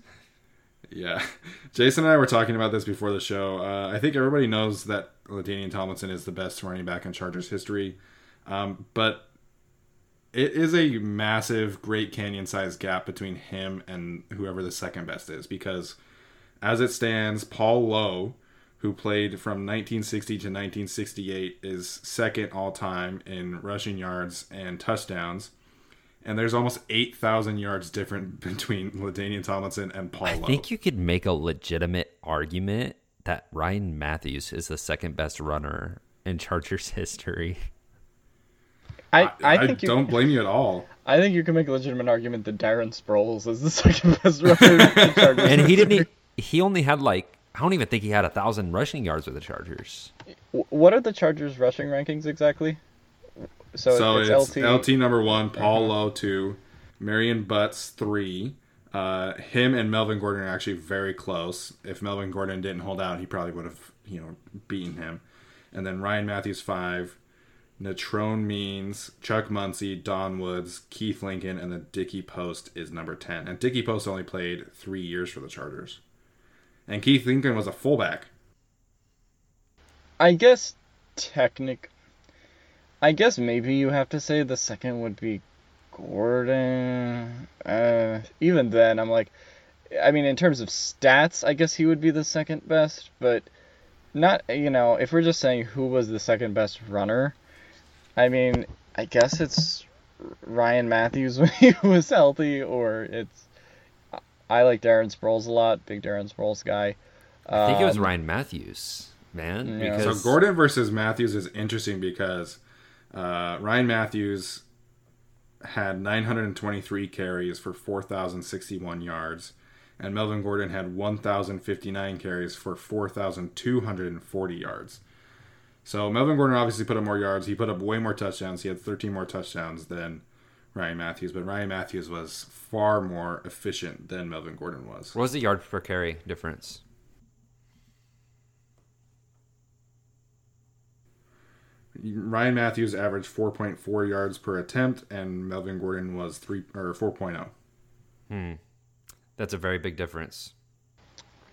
Speaker 1: Yeah, Jason and I were talking about this before the show. Uh, I think everybody knows that LaDainian Tomlinson is the best running back in Chargers history, um, but it is a massive Great Canyon sized gap between him and whoever the second best is. Because as it stands, Paul Lowe, who played from 1960 to 1968, is second all time in rushing yards and touchdowns. And there's almost 8,000 yards different between LaDainian Tomlinson and Paul Lowe.
Speaker 2: I
Speaker 1: Lowe.
Speaker 2: think you could make a legitimate argument that Ryan Mathews is the second best runner in Chargers history.
Speaker 3: I, I, think you,
Speaker 1: don't blame you at all.
Speaker 3: I think you can make a legitimate argument that Darren Sproles is the second best runner in Chargers.
Speaker 2: And he didn't. He only had like I don't even think he had a thousand rushing yards with the Chargers.
Speaker 3: What are the Chargers rushing rankings exactly? So,
Speaker 1: So
Speaker 3: it's,
Speaker 1: it's,
Speaker 3: LT.
Speaker 1: LT. number one, Paul Lowe two, Marion Butts three. Uh, him and Melvin Gordon are actually very close. If Melvin Gordon didn't hold out, he probably would have you know beaten him. And then Ryan Mathews five, Natrone Means, Chuck Muncie, Don Woods, Keith Lincoln, and then Dickie Post is number ten. And Dickie Post only played three years for the Chargers. And Keith Lincoln was a fullback.
Speaker 3: I guess technic. I guess maybe you have to say the second would be Gordon. Uh, even then, I'm like, I mean, in terms of stats, I guess he would be the second best, but not. You know, if we're just saying who was the second best runner, I mean, I guess it's Ryan Mathews when he was healthy, or it's. I like Darren Sproles a lot, big Darren Sproles guy.
Speaker 2: I think it was
Speaker 3: Um,
Speaker 2: Ryan Mathews, man.
Speaker 3: yeah.
Speaker 1: So Gordon versus Mathews is interesting because uh, Ryan Mathews had 923 carries for 4,061 yards, and Melvin Gordon had 1,059 carries for 4,240 yards. So Melvin Gordon obviously put up more yards. He put up way more touchdowns. He had 13 more touchdowns than Ryan Mathews, but Ryan Mathews was far more efficient than Melvin Gordon was.
Speaker 2: What was the yard per carry difference?
Speaker 1: Ryan Mathews averaged 4.4 yards per attempt, and Melvin Gordon was three or 4.0.
Speaker 2: Hmm. That's a very big difference.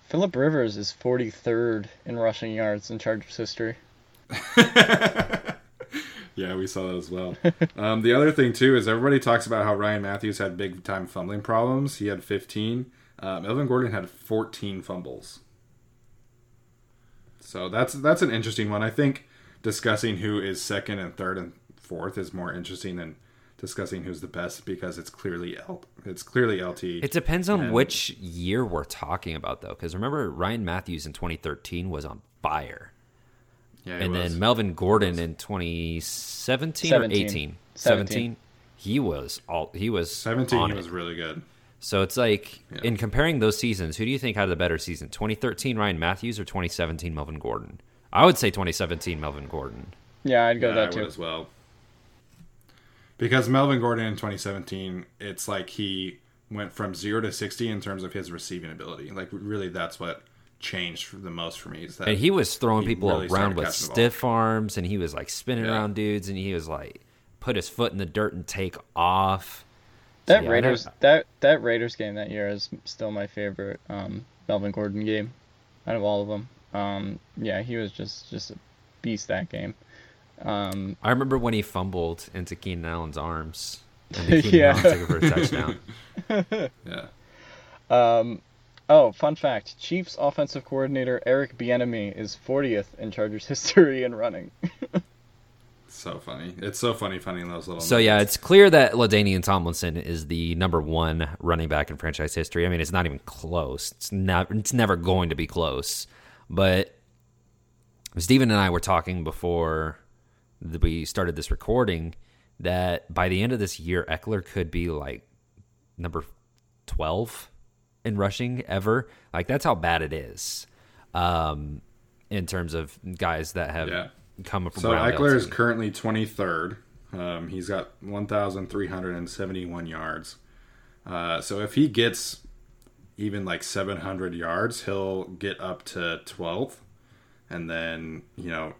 Speaker 3: Philip Rivers is 43rd in rushing yards in Chargers history.
Speaker 1: yeah, we saw that as well. um, the other thing too is everybody talks about how Ryan Mathews had big time fumbling problems. He had 15. Uh, Melvin Gordon had 14 fumbles. So that's that's an interesting one. I think discussing who is second and third and fourth is more interesting than discussing who's the best because it's clearly L, it's clearly LT.
Speaker 2: It depends on
Speaker 1: And-
Speaker 2: which year we're talking about, though, because remember Ryan Mathews in 2013 was on fire,
Speaker 1: yeah,
Speaker 2: and
Speaker 1: was.
Speaker 2: then Melvin Gordon in 2017 or 18,
Speaker 3: 17.
Speaker 2: 17, he was all he was
Speaker 1: 17
Speaker 2: on
Speaker 1: he
Speaker 2: it.
Speaker 1: was really good.
Speaker 2: So it's like
Speaker 1: Yeah.
Speaker 2: in comparing those seasons, who do you think had the better season? 2013 Ryan Mathews or 2017 Melvin Gordon? I would say 2017 Melvin Gordon.
Speaker 3: Yeah, I'd go
Speaker 1: Yeah,
Speaker 3: that
Speaker 1: I would
Speaker 3: too.
Speaker 1: as well. Because Melvin Gordon in 2017, it's like he went from zero to 60 in terms of his receiving ability. Like really, that's what changed for the most for me. Is that
Speaker 2: And he was throwing
Speaker 1: he
Speaker 2: people
Speaker 1: really
Speaker 2: around with
Speaker 1: catching the ball.
Speaker 2: stiff arms, and he was like spinning
Speaker 1: Yeah.
Speaker 2: around dudes, and he was like put his foot in the dirt and take off.
Speaker 3: That
Speaker 2: yeah,
Speaker 3: Raiders that that Raiders game that year is still my favorite um, Melvin Gordon game out of all of them. Um, yeah, he was just just a beast that game. Um,
Speaker 2: I remember when he fumbled into Keenan Allen's arms, and Keenan
Speaker 3: Yeah.
Speaker 2: Allen took it for a touchdown.
Speaker 1: Yeah.
Speaker 3: um, oh, fun fact: Chiefs offensive coordinator Eric Bieniemy is 40th in Chargers history in running.
Speaker 1: So funny. It's so funny finding those little.
Speaker 2: So yeah, it's clear that LaDainian Tomlinson is the number one running back in franchise history. I mean, it's not even close. It's not. It's never going to be close. But Steven and I were talking before that we started this recording that by the end of this year, Ekeler could be like number twelve in rushing ever. Like that's how bad it is. Um, in terms of guys that have
Speaker 1: Yeah.
Speaker 2: come from
Speaker 1: So
Speaker 2: Ekeler
Speaker 1: is currently 23rd. Um, he's got 1,371 yards. Uh, so if he gets even like 700 yards, he'll get up to 12th. And then, you know,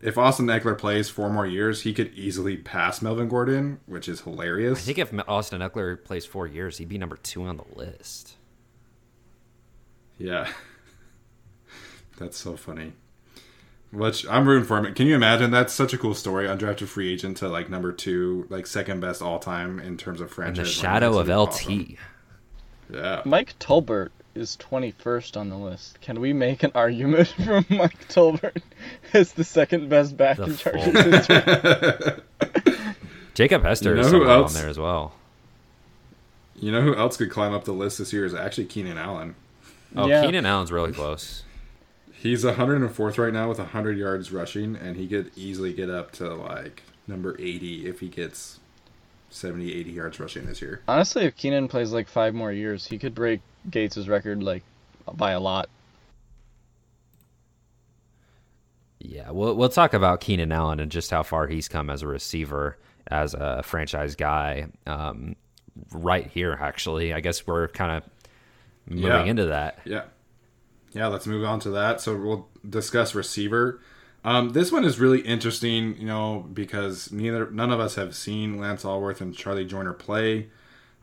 Speaker 1: if Austin Ekeler plays four more years, he could easily pass Melvin Gordon, which is hilarious.
Speaker 2: I think if Austin Ekeler plays four years, he'd be number two on the list.
Speaker 1: Yeah. That's so funny. Which I'm rooting for him. Can you imagine? That's such a cool story. Undrafted free agent to like number two, like second best all time in terms of
Speaker 2: In
Speaker 1: franchise.
Speaker 2: the shadow of LT.
Speaker 1: awesome. Yeah.
Speaker 3: Mike Tolbert is 21st on the list. Can we make an argument from Mike Tolbert as the second best back
Speaker 2: The
Speaker 3: in
Speaker 2: full-
Speaker 3: Chargers history?
Speaker 2: Jacob Hester
Speaker 1: You know
Speaker 2: is
Speaker 1: who
Speaker 2: somewhere on
Speaker 1: else?
Speaker 2: there as well.
Speaker 1: You know who else could climb up the list this year is actually Keenan Allen.
Speaker 2: Oh,
Speaker 3: Yeah.
Speaker 2: Keenan Allen's really close.
Speaker 1: He's 104th right now with 100 yards rushing, and he could easily get up to like number 80 if he gets 70, 80 yards rushing this year.
Speaker 3: Honestly, if Keenan plays like five more years, he could break Gates' record like by a lot.
Speaker 2: Yeah, we'll we'll talk about Keenan Allen and just how far he's come as a receiver, as a franchise guy. Um, right here, actually, I guess we're kind of moving
Speaker 1: Yeah.
Speaker 2: into that.
Speaker 1: Yeah. Yeah, let's move on to that. So we'll discuss receiver. Um, this one is really interesting, you know, because neither none of us have seen Lance Alworth and Charlie Joiner play.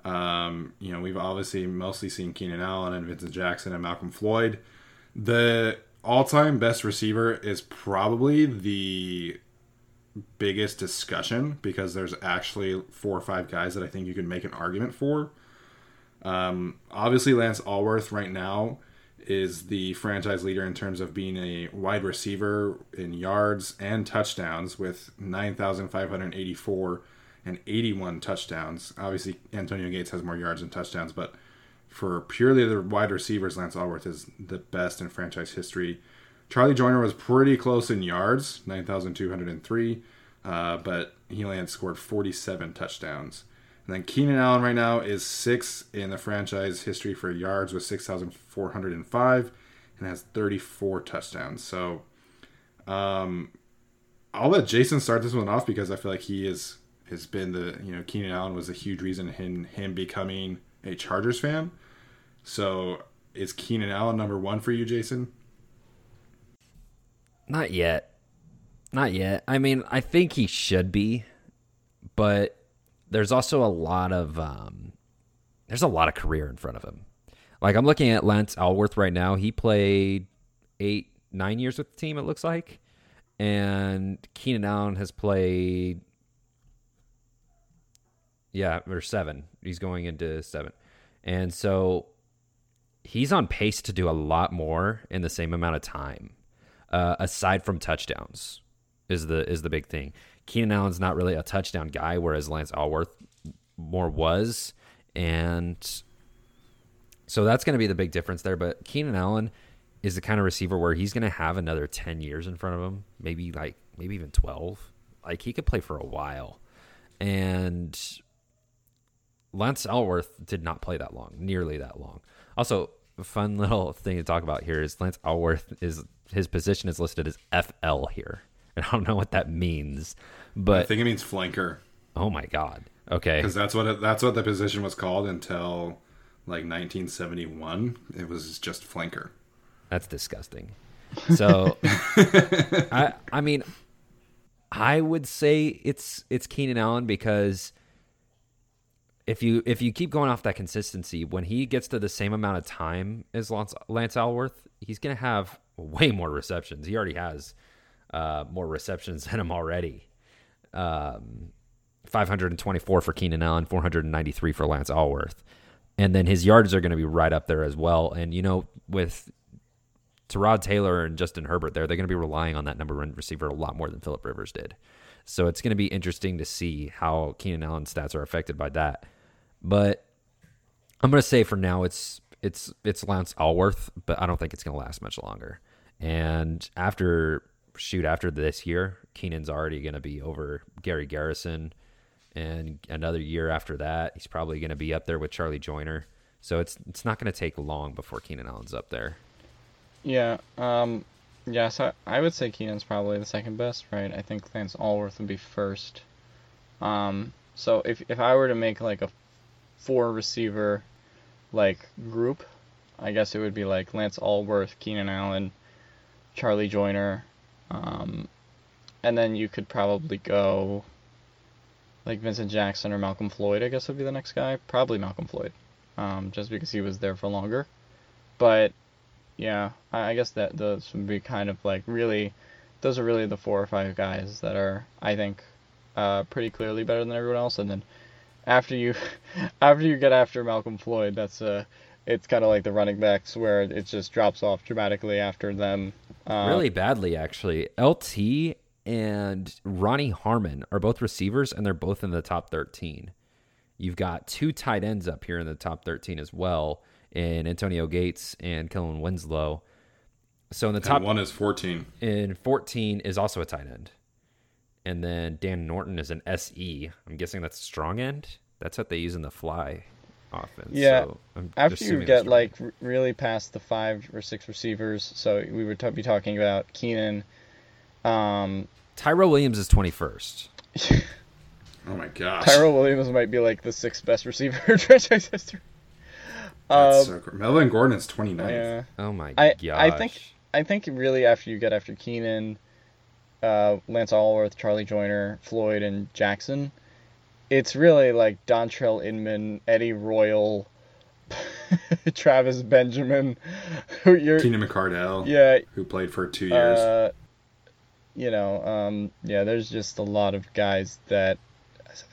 Speaker 1: Um, you know, we've obviously mostly seen Keenan Allen and Vincent Jackson and Malcolm Floyd. The all-time best receiver is probably the biggest discussion because there's actually four or five guys that I think you can make an argument for. Um, obviously, Lance Alworth right now is the franchise leader in terms of being a wide receiver in yards and touchdowns with 9,584 and 81 touchdowns. Obviously, Antonio Gates has more yards and touchdowns, but for purely the wide receivers, Lance Alworth is the best in franchise history. Charlie Joiner was pretty close in yards, 9,203, uh, but he only scored 47 touchdowns. And then Keenan Allen right now is sixth in the franchise history for yards with 6,405 and has 34 touchdowns. So um, I'll let Jason start this one off because I feel like he is has been the you know Keenan Allen was a huge reason in him becoming a Chargers fan. So is Keenan Allen number one for you, Jason?
Speaker 2: Not yet. Not yet. I mean, I think he should be, but there's also a lot of um, there's a lot of career in front of him. Like I'm looking at Lance Alworth right now. He played eight, nine years with the team. It looks like, and Keenan Allen has played, yeah, or seven. He's going into seven, and so he's on pace to do a lot more in the same amount of time. Uh, aside from touchdowns, is the is the big thing. Keenan Allen's not really a touchdown guy, whereas Lance Alworth more was, and so that's going to be the big difference there. But Keenan Allen is the kind of receiver where he's going to have another ten years in front of him, maybe like maybe even twelve. Like he could play for a while, and Lance Alworth did not play that long, nearly that long. Also, a fun little thing to talk about here is Lance Alworth is his position is listed as FL here. I don't know what that means, but
Speaker 1: I think it means flanker
Speaker 2: oh my god. Okay.
Speaker 1: because that's what it, that's what the position was called until like 1971. It was just flanker.
Speaker 2: That's disgusting. So I I mean I would say it's it's Keenan Allen because if you if you keep going off that consistency, when he gets to the same amount of time as Lance, Lance Alworth, he's going to have way more receptions. He already has uh, more receptions than him already. Um, 524 for Keenan Allen, 493 for Lance Alworth. And then his yards are going to be right up there as well. And, you know, with Tyrod Taylor and Justin Herbert there, they're going to be relying on that number one receiver a lot more than Philip Rivers did. So it's going to be interesting to see how Keenan Allen's stats are affected by that. But I'm going to say for now it's it's it's Lance Alworth, but I don't think it's going to last much longer. And after shoot after this year, Keenan's already going to be over Gary Garrison, and another year after that, he's probably going to be up there with Charlie Joiner. So it's it's not going to take long before Keenan Allen's up there.
Speaker 3: Yeah, um, yeah, so I would say Keenan's probably the second best, right? I think Lance Alworth would be first. Um, so if if I were to make like a four receiver like group, I guess it would be like Lance Alworth, Keenan Allen, Charlie Joiner, um, and then you could probably go like Vincent Jackson or Malcolm Floyd. I guess would be the next guy. Probably Malcolm Floyd, um, just because he was there for longer. But yeah, I I guess that those would be kind of like really, those are really the four or five guys that are I think uh, pretty clearly better than everyone else. And then after you, after you get after Malcolm Floyd, that's uh, it's kind of like the running backs where it just drops off dramatically after them. Uh,
Speaker 2: really badly, actually. LT and Ronnie Harmon are both receivers, and they're both in the top 13. You've got two tight ends up here in the top 13 as well, in Antonio Gates and Kellen Winslow. So in the top
Speaker 1: And one is 14.
Speaker 2: And 14 is also a tight end. And then Dan Norton is an SE. I'm guessing that's strong end. That's what they use in the fly offense.
Speaker 3: Yeah.
Speaker 2: So I'm
Speaker 3: after you get like r- really past the five or six receivers, so we would t- be talking about Keenan. Um,
Speaker 2: Tyrell Williams is 21st.
Speaker 1: Oh my gosh.
Speaker 3: Tyrell Williams might be like the sixth best receiver in franchise history.
Speaker 1: That's
Speaker 3: Um,
Speaker 1: so cool. Melvin Gordon is 29th.
Speaker 3: yeah.
Speaker 2: Oh my
Speaker 3: I
Speaker 2: gosh.
Speaker 3: I think I think really after you get after Keenan, uh, Lance Alworth, Charlie Joiner, Floyd, and Jackson, it's really like Dontrelle Inman, Eddie Royal, Travis Benjamin, who you're
Speaker 1: Keenan McCardell,
Speaker 3: yeah
Speaker 1: who played for two years.
Speaker 3: uh, you know um yeah there's just a lot of guys that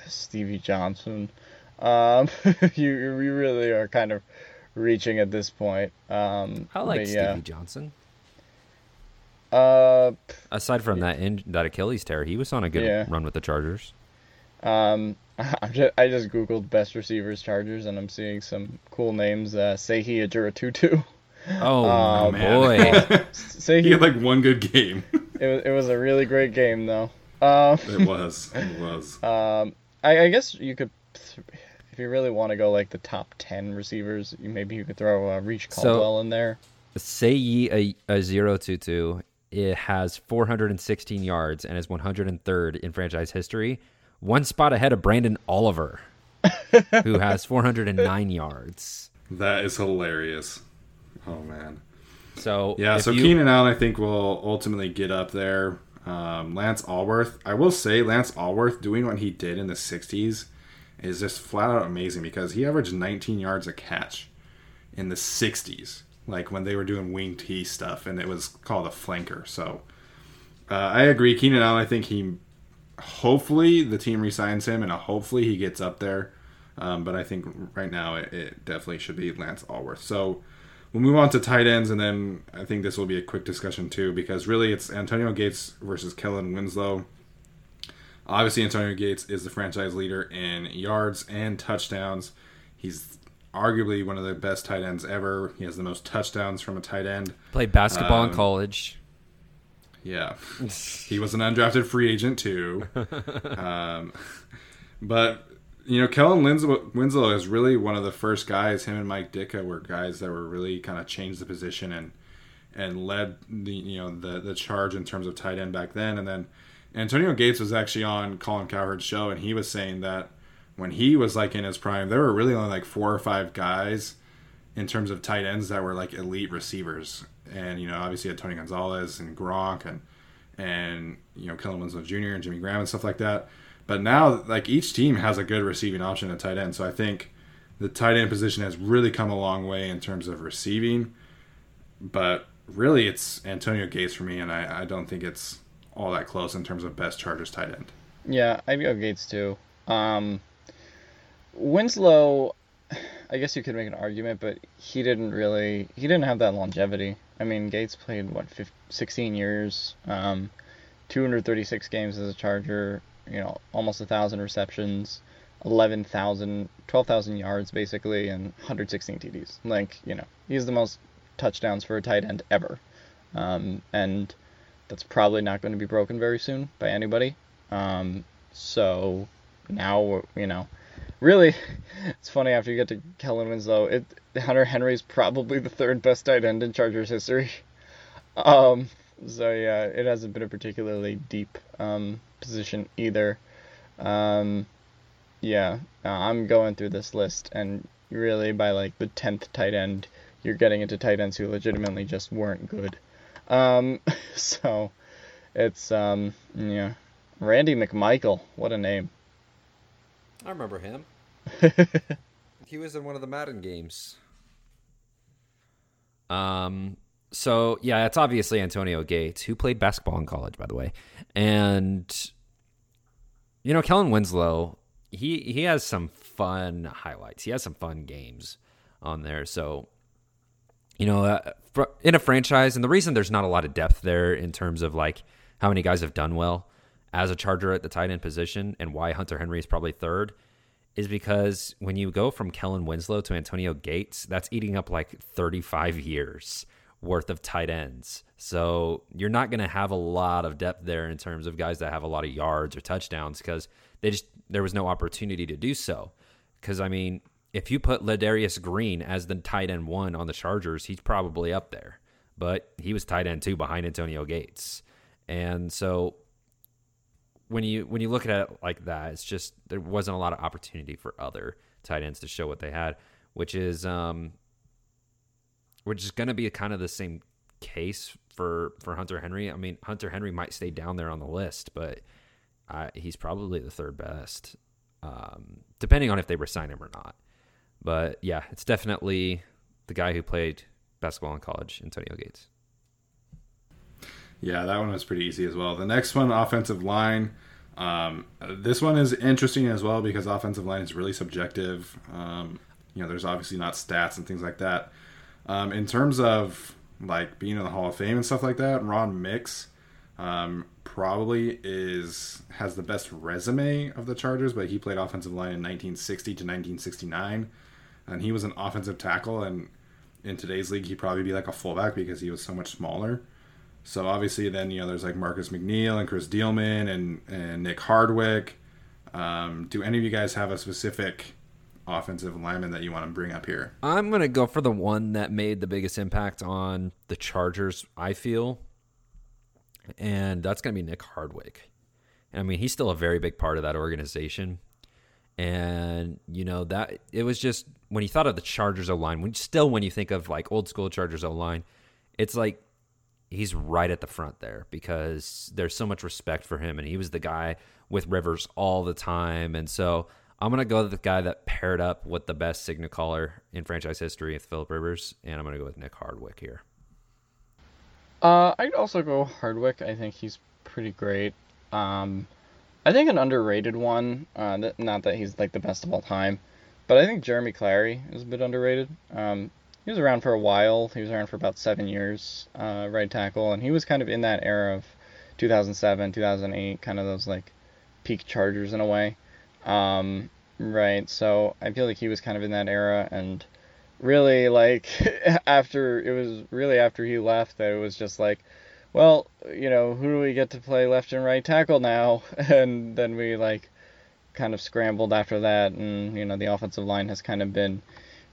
Speaker 3: Stevie Johnson um you you really are kind of reaching at this point um
Speaker 2: I like
Speaker 3: but
Speaker 2: Stevie
Speaker 3: yeah.
Speaker 2: Johnson.
Speaker 3: Uh,
Speaker 2: Aside from that in, that Achilles tear, he was on a good
Speaker 3: Yeah.
Speaker 2: run with the Chargers.
Speaker 3: Um, I'm just, I just googled best receivers Chargers and I'm seeing some cool names. Uh, Seyi Ajirotutu.
Speaker 2: Oh,
Speaker 3: Oh,
Speaker 1: man.
Speaker 2: boy.
Speaker 1: he had like one good game.
Speaker 3: it was it was a really great game though. Um,
Speaker 1: it was. It was.
Speaker 3: um, I, I guess you could, if you really want to go like the top ten receivers, you maybe you could throw uh, Reche
Speaker 2: So-
Speaker 3: Caldwell in there.
Speaker 2: Say ye a, a zero two two. It has 416 yards and is 103rd in franchise history, one spot ahead of Branden Oliver, who has 409 yards.
Speaker 1: That is hilarious. Oh man.
Speaker 2: So
Speaker 1: Yeah, so
Speaker 2: you-
Speaker 1: Keenan Allen, I think, will ultimately get up there. Um, Lance Alworth, I will say, Lance Alworth doing what he did in the 60s is just flat out amazing because he averaged 19 yards a catch in the 60s, like when they were doing wing T stuff, and it was called a flanker. So uh, I agree. Keenan Allen, I think he, hopefully, the team resigns him, and hopefully he gets up there. Um, but I think right now it, it definitely should be Lance Alworth. So we'll move on to tight ends, and then I think this will be a quick discussion too, because really it's Antonio Gates versus Kellen Winslow. Obviously, Antonio Gates is the franchise leader in yards and touchdowns. He's arguably one of the best tight ends ever. He has the most touchdowns from a tight end.
Speaker 2: played basketball in
Speaker 1: Um,
Speaker 2: college.
Speaker 1: Yeah, he was an undrafted free agent too. um, but you know, Kellen Winslow, Winslow is really one of the first guys. Him and Mike Ditka were guys that were really kind of changed the position and and led the you know the the charge in terms of tight end back then. And then Antonio Gates was actually on Colin Cowherd's show, and he was saying that when he was like in his prime, there were really only like four or five guys in terms of tight ends that were like elite receivers. And you know, obviously had Tony Gonzalez and Gronk and and you know Kellen Winslow Jr. and Jimmy Graham and stuff like that. But now, like each team has a good receiving option at tight end, so I think the tight end position has really come a long way in terms of receiving. But really, it's Antonio Gates for me, and I, I don't think it's all that close in terms of best Chargers tight end.
Speaker 3: Yeah, I'd go Gates too. Um, Winslow, I guess you could make an argument, but he didn't really. He didn't have that longevity. I mean, Gates played what 15, 16 years, um, 236 games as a Charger. You know, almost a thousand receptions, 11,000, 12,000 yards basically, and 116 TDs. Like you know, he's the most touchdowns for a tight end ever, um, and that's probably not going to be broken very soon by anybody. Um, so now you know, really, it's funny after you get to Kellen Winslow, it Hunter Henry's probably the third best tight end in Chargers history. Um, so yeah, it hasn't been a particularly deep um, position either. Um, yeah, uh, I'm going through this list, and really by like the tenth tight end, you're getting into tight ends who legitimately just weren't good. Um, so it's um, yeah, Randy McMichael, what a name.
Speaker 2: I remember him. he was in one of the Madden games. Um. So yeah, it's obviously Antonio Gates, who played basketball in college, by the way, and you know Kellen Winslow. He he has some fun highlights. He has some fun games on there. So you know, uh, in a franchise, and the reason there's not a lot of depth there in terms of like how many guys have done well as a Charger at the tight end position, and why Hunter Henry is probably third, is because when you go from Kellen Winslow to Antonio Gates, that's eating up like 35 years worth of tight ends. So you're not going to have a lot of depth there in terms of guys that have a lot of yards or touchdowns because they just there was no opportunity to do so. Because I mean, if you put Ladarius Green as the tight end one on the Chargers, he's probably up there. But he was tight end two behind Antonio Gates, and so when you when you look at it like that, it's just there wasn't a lot of opportunity for other tight ends to show what they had, which is um, which is going to be kind of the same case for for Hunter Henry. I mean, Hunter Henry might stay down there on the list, but uh, he's probably the third best, um, depending on if they resign him or not. But yeah, it's definitely the guy who played basketball in college, Antonio Gates.
Speaker 1: Yeah, that one was pretty easy as well. The next one, offensive line. Um, this one is interesting as well because offensive line is really subjective. Um, you know, there's obviously not stats and things like that. Um, in terms of like being in the Hall of Fame and stuff like that, Ron Mix um, probably is has the best resume of the Chargers, but he played offensive line in 1960 to 1969, and he was an offensive tackle. And in today's league, he'd probably be like a fullback because he was so much smaller. So obviously, then you know there's like Marcus McNeill and Kris Dielman and and Nick Hardwick. Um, do any of you guys have a specific offensive lineman that you want to bring up here?
Speaker 2: I'm gonna go for the one that made the biggest impact on the Chargers. I feel, and that's gonna be Nick Hardwick. I mean, he's still a very big part of that organization. And you know that it was just when you thought of the Chargers O line, when still when you think of like old school Chargers O line, it's like he's right at the front there because there's so much respect for him, and he was the guy with Rivers all the time, and so I'm gonna go with the guy that paired up with the best signal caller in franchise history with Philip Rivers, and I'm gonna go with Nick Hardwick here.
Speaker 3: Uh, I'd also go Hardwick. I think he's pretty great. Um, I think an underrated one. Uh, not that he's like the best of all time, but I think Jeromey Clary is a bit underrated. Um, he was around for a while. He was around for about seven years, uh, right tackle, and he was kind of in that era of 2007, 2008, kind of those like peak Chargers in a way. Um, right. So I feel like he was kind of in that era, and really like after it was really after he left that it was just like well you know who do we get to play left and right tackle now and then we like kind of scrambled after that and you know the offensive line has kind of been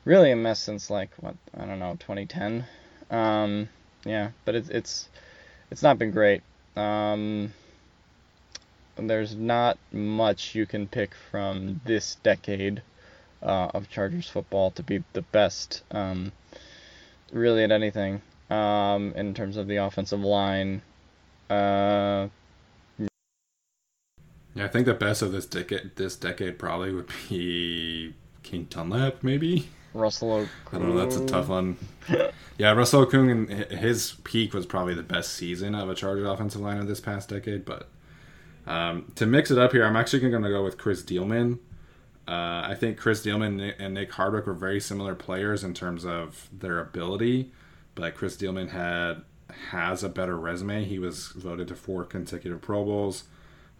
Speaker 3: really a mess since like what i don't know 2010 um, yeah but it's it's it's not been great um, there's not much you can pick from this decade uh, of Chargers football to be the best, um, really at anything um, in terms of the offensive line. Uh,
Speaker 1: yeah, I think the best of this decade, this decade probably would be King Dunlap, maybe.
Speaker 3: Russell Okung.
Speaker 1: I don't know. That's a tough one. yeah, Russell Okung and his peak was probably the best season of a Chargers offensive line of this past decade. But um, to mix it up here, I'm actually going to go with Kris Dielman. Uh, I think Kris Dielman and Nick Hardwick were very similar players in terms of their ability, but Kris Dielman had has a better resume. He was voted to four consecutive Pro Bowls.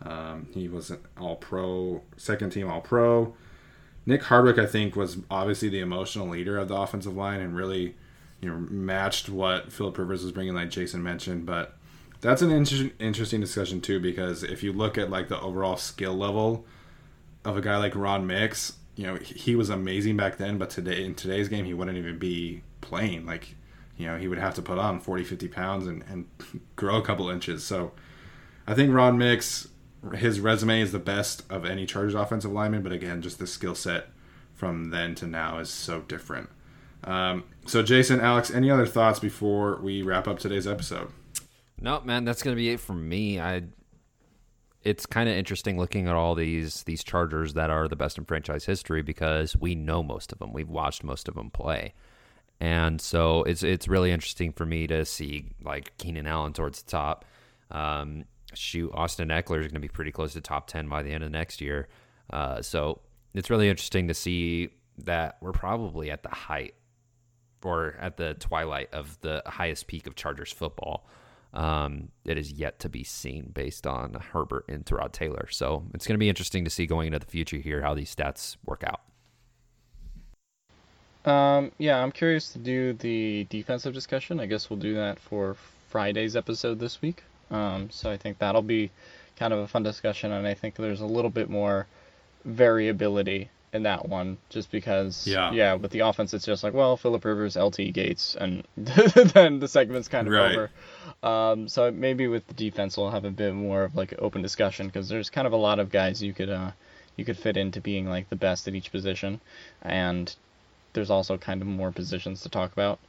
Speaker 1: Um, he was an All Pro, second team All Pro. Nick Hardwick, I think, was obviously the emotional leader of the offensive line and really, you know, matched what Philip Rivers was bringing, like Jason mentioned. But that's an inter- interesting discussion too, because if you look at like the overall skill level of a guy like Ron Mix, you know, he was amazing back then, but today in today's game, he wouldn't even be playing. Like, you know, he would have to put on 40, 50 pounds and, and grow a couple inches. So I think Ron Mix, his resume is the best of any Chargers offensive lineman, but again, just the skill set from then to now is so different. Um, so, Jason, Alex, any other thoughts before we wrap up today's episode?
Speaker 2: Nope, man, that's to be it for me. I it's kind of interesting looking at all these these Chargers that are the best in franchise history because we know most of them. We've watched most of them play. And so it's it's really interesting for me to see like Keenan Allen towards the top. Um, shoot, Austin Ekeler is going to be pretty close to top ten by the end of next year. Uh, so it's really interesting to see that we're probably at the height or at the twilight of the highest peak of Chargers football um, it is yet to be seen based on Herbert and Tyrod Taylor. So it's going to be interesting to see going into the future here how these stats work out.
Speaker 3: Um, yeah, I'm curious to do the defensive discussion. I guess we'll do that for Friday's episode this week. Um, so I think that'll be kind of a fun discussion, and I think there's a little bit more variability in that one, just because
Speaker 1: yeah,
Speaker 3: yeah, with the offense it's just like well, Philip Rivers, LT Gates, and then the segment's kind of
Speaker 1: right.
Speaker 3: over. Um, so maybe with the defense we'll have a bit more of like open discussion because there's kind of a lot of guys you could uh, you could fit into being like the best at each position, and there's also kind of more positions to talk about.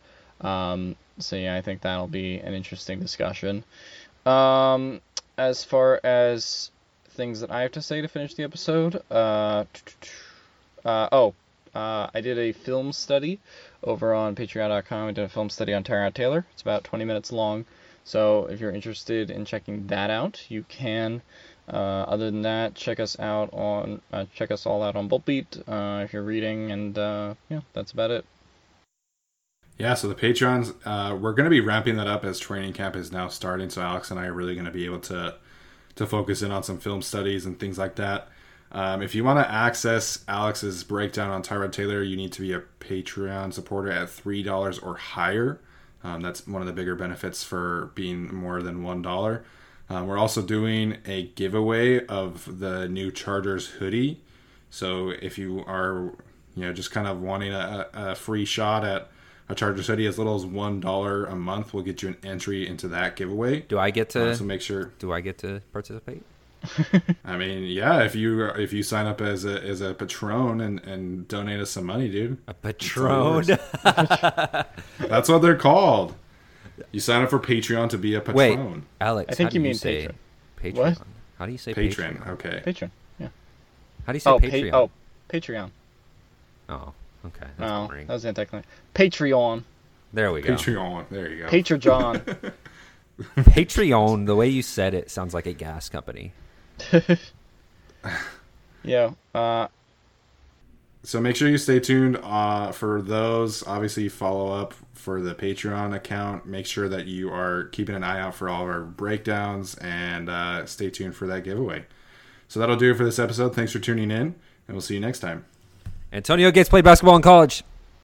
Speaker 3: Um, so yeah, I think that'll be an interesting discussion. Um, as far as things that I have to say to finish the episode, uh, uh, oh, uh, I did a film study over on Patreon.com. I did a film study on Tyrod Taylor. It's about 20 minutes long. So if you're interested in checking that out, you can. Uh, other than that, check us out on uh, check us all out on uh, if you're reading, and uh, yeah, that's about it.
Speaker 1: Yeah, so the Patreons, uh, we're going to be ramping that up as training camp is now starting. So Alex and I are really going to be able to to focus in on some film studies and things like that. Um, if you want to access Alex's breakdown on Tyrod Taylor, you need to be a Patreon supporter at three dollars or higher. Um, that's one of the bigger benefits for being more than one dollar. Um, we're also doing a giveaway of the new Chargers hoodie. So if you are, you know, just kind of wanting a, a free shot at a Chargers hoodie as little as one dollar a month, we'll get you an entry into that giveaway.
Speaker 2: Do I get to?
Speaker 1: Uh, so make sure.
Speaker 2: Do I get to participate?
Speaker 1: I mean, yeah, if you if you sign up as a as a patron and and donate us some money, dude.
Speaker 2: A patron.
Speaker 1: That's what they're called. You sign up for Patreon to be a patron.
Speaker 2: Wait, Alex.
Speaker 3: I think
Speaker 2: how do
Speaker 3: you mean
Speaker 2: say
Speaker 3: patron.
Speaker 2: Patreon.
Speaker 3: What?
Speaker 2: How do you say
Speaker 1: Patron.
Speaker 2: Patreon?
Speaker 1: Okay.
Speaker 3: Patreon. Yeah.
Speaker 2: How do you say
Speaker 3: Oh, pa-
Speaker 2: Patreon?
Speaker 3: oh, Patreon.
Speaker 2: Oh, okay. That's
Speaker 3: No,
Speaker 2: boring.
Speaker 3: that was anticlimactic. Patreon.
Speaker 2: There we go.
Speaker 1: Patreon. There you go.
Speaker 3: Patreon.
Speaker 2: Patreon. The way you said it sounds like a gas company.
Speaker 3: yeah. Uh,
Speaker 1: So make sure you stay tuned uh, for those. Obviously, follow up for the Patreon account. Make sure that you are keeping an eye out for all of our breakdowns and uh, stay tuned for that giveaway. So that'll do it for this episode. Thanks for tuning in, and we'll see you next time.
Speaker 2: Antonio Gates played basketball in college.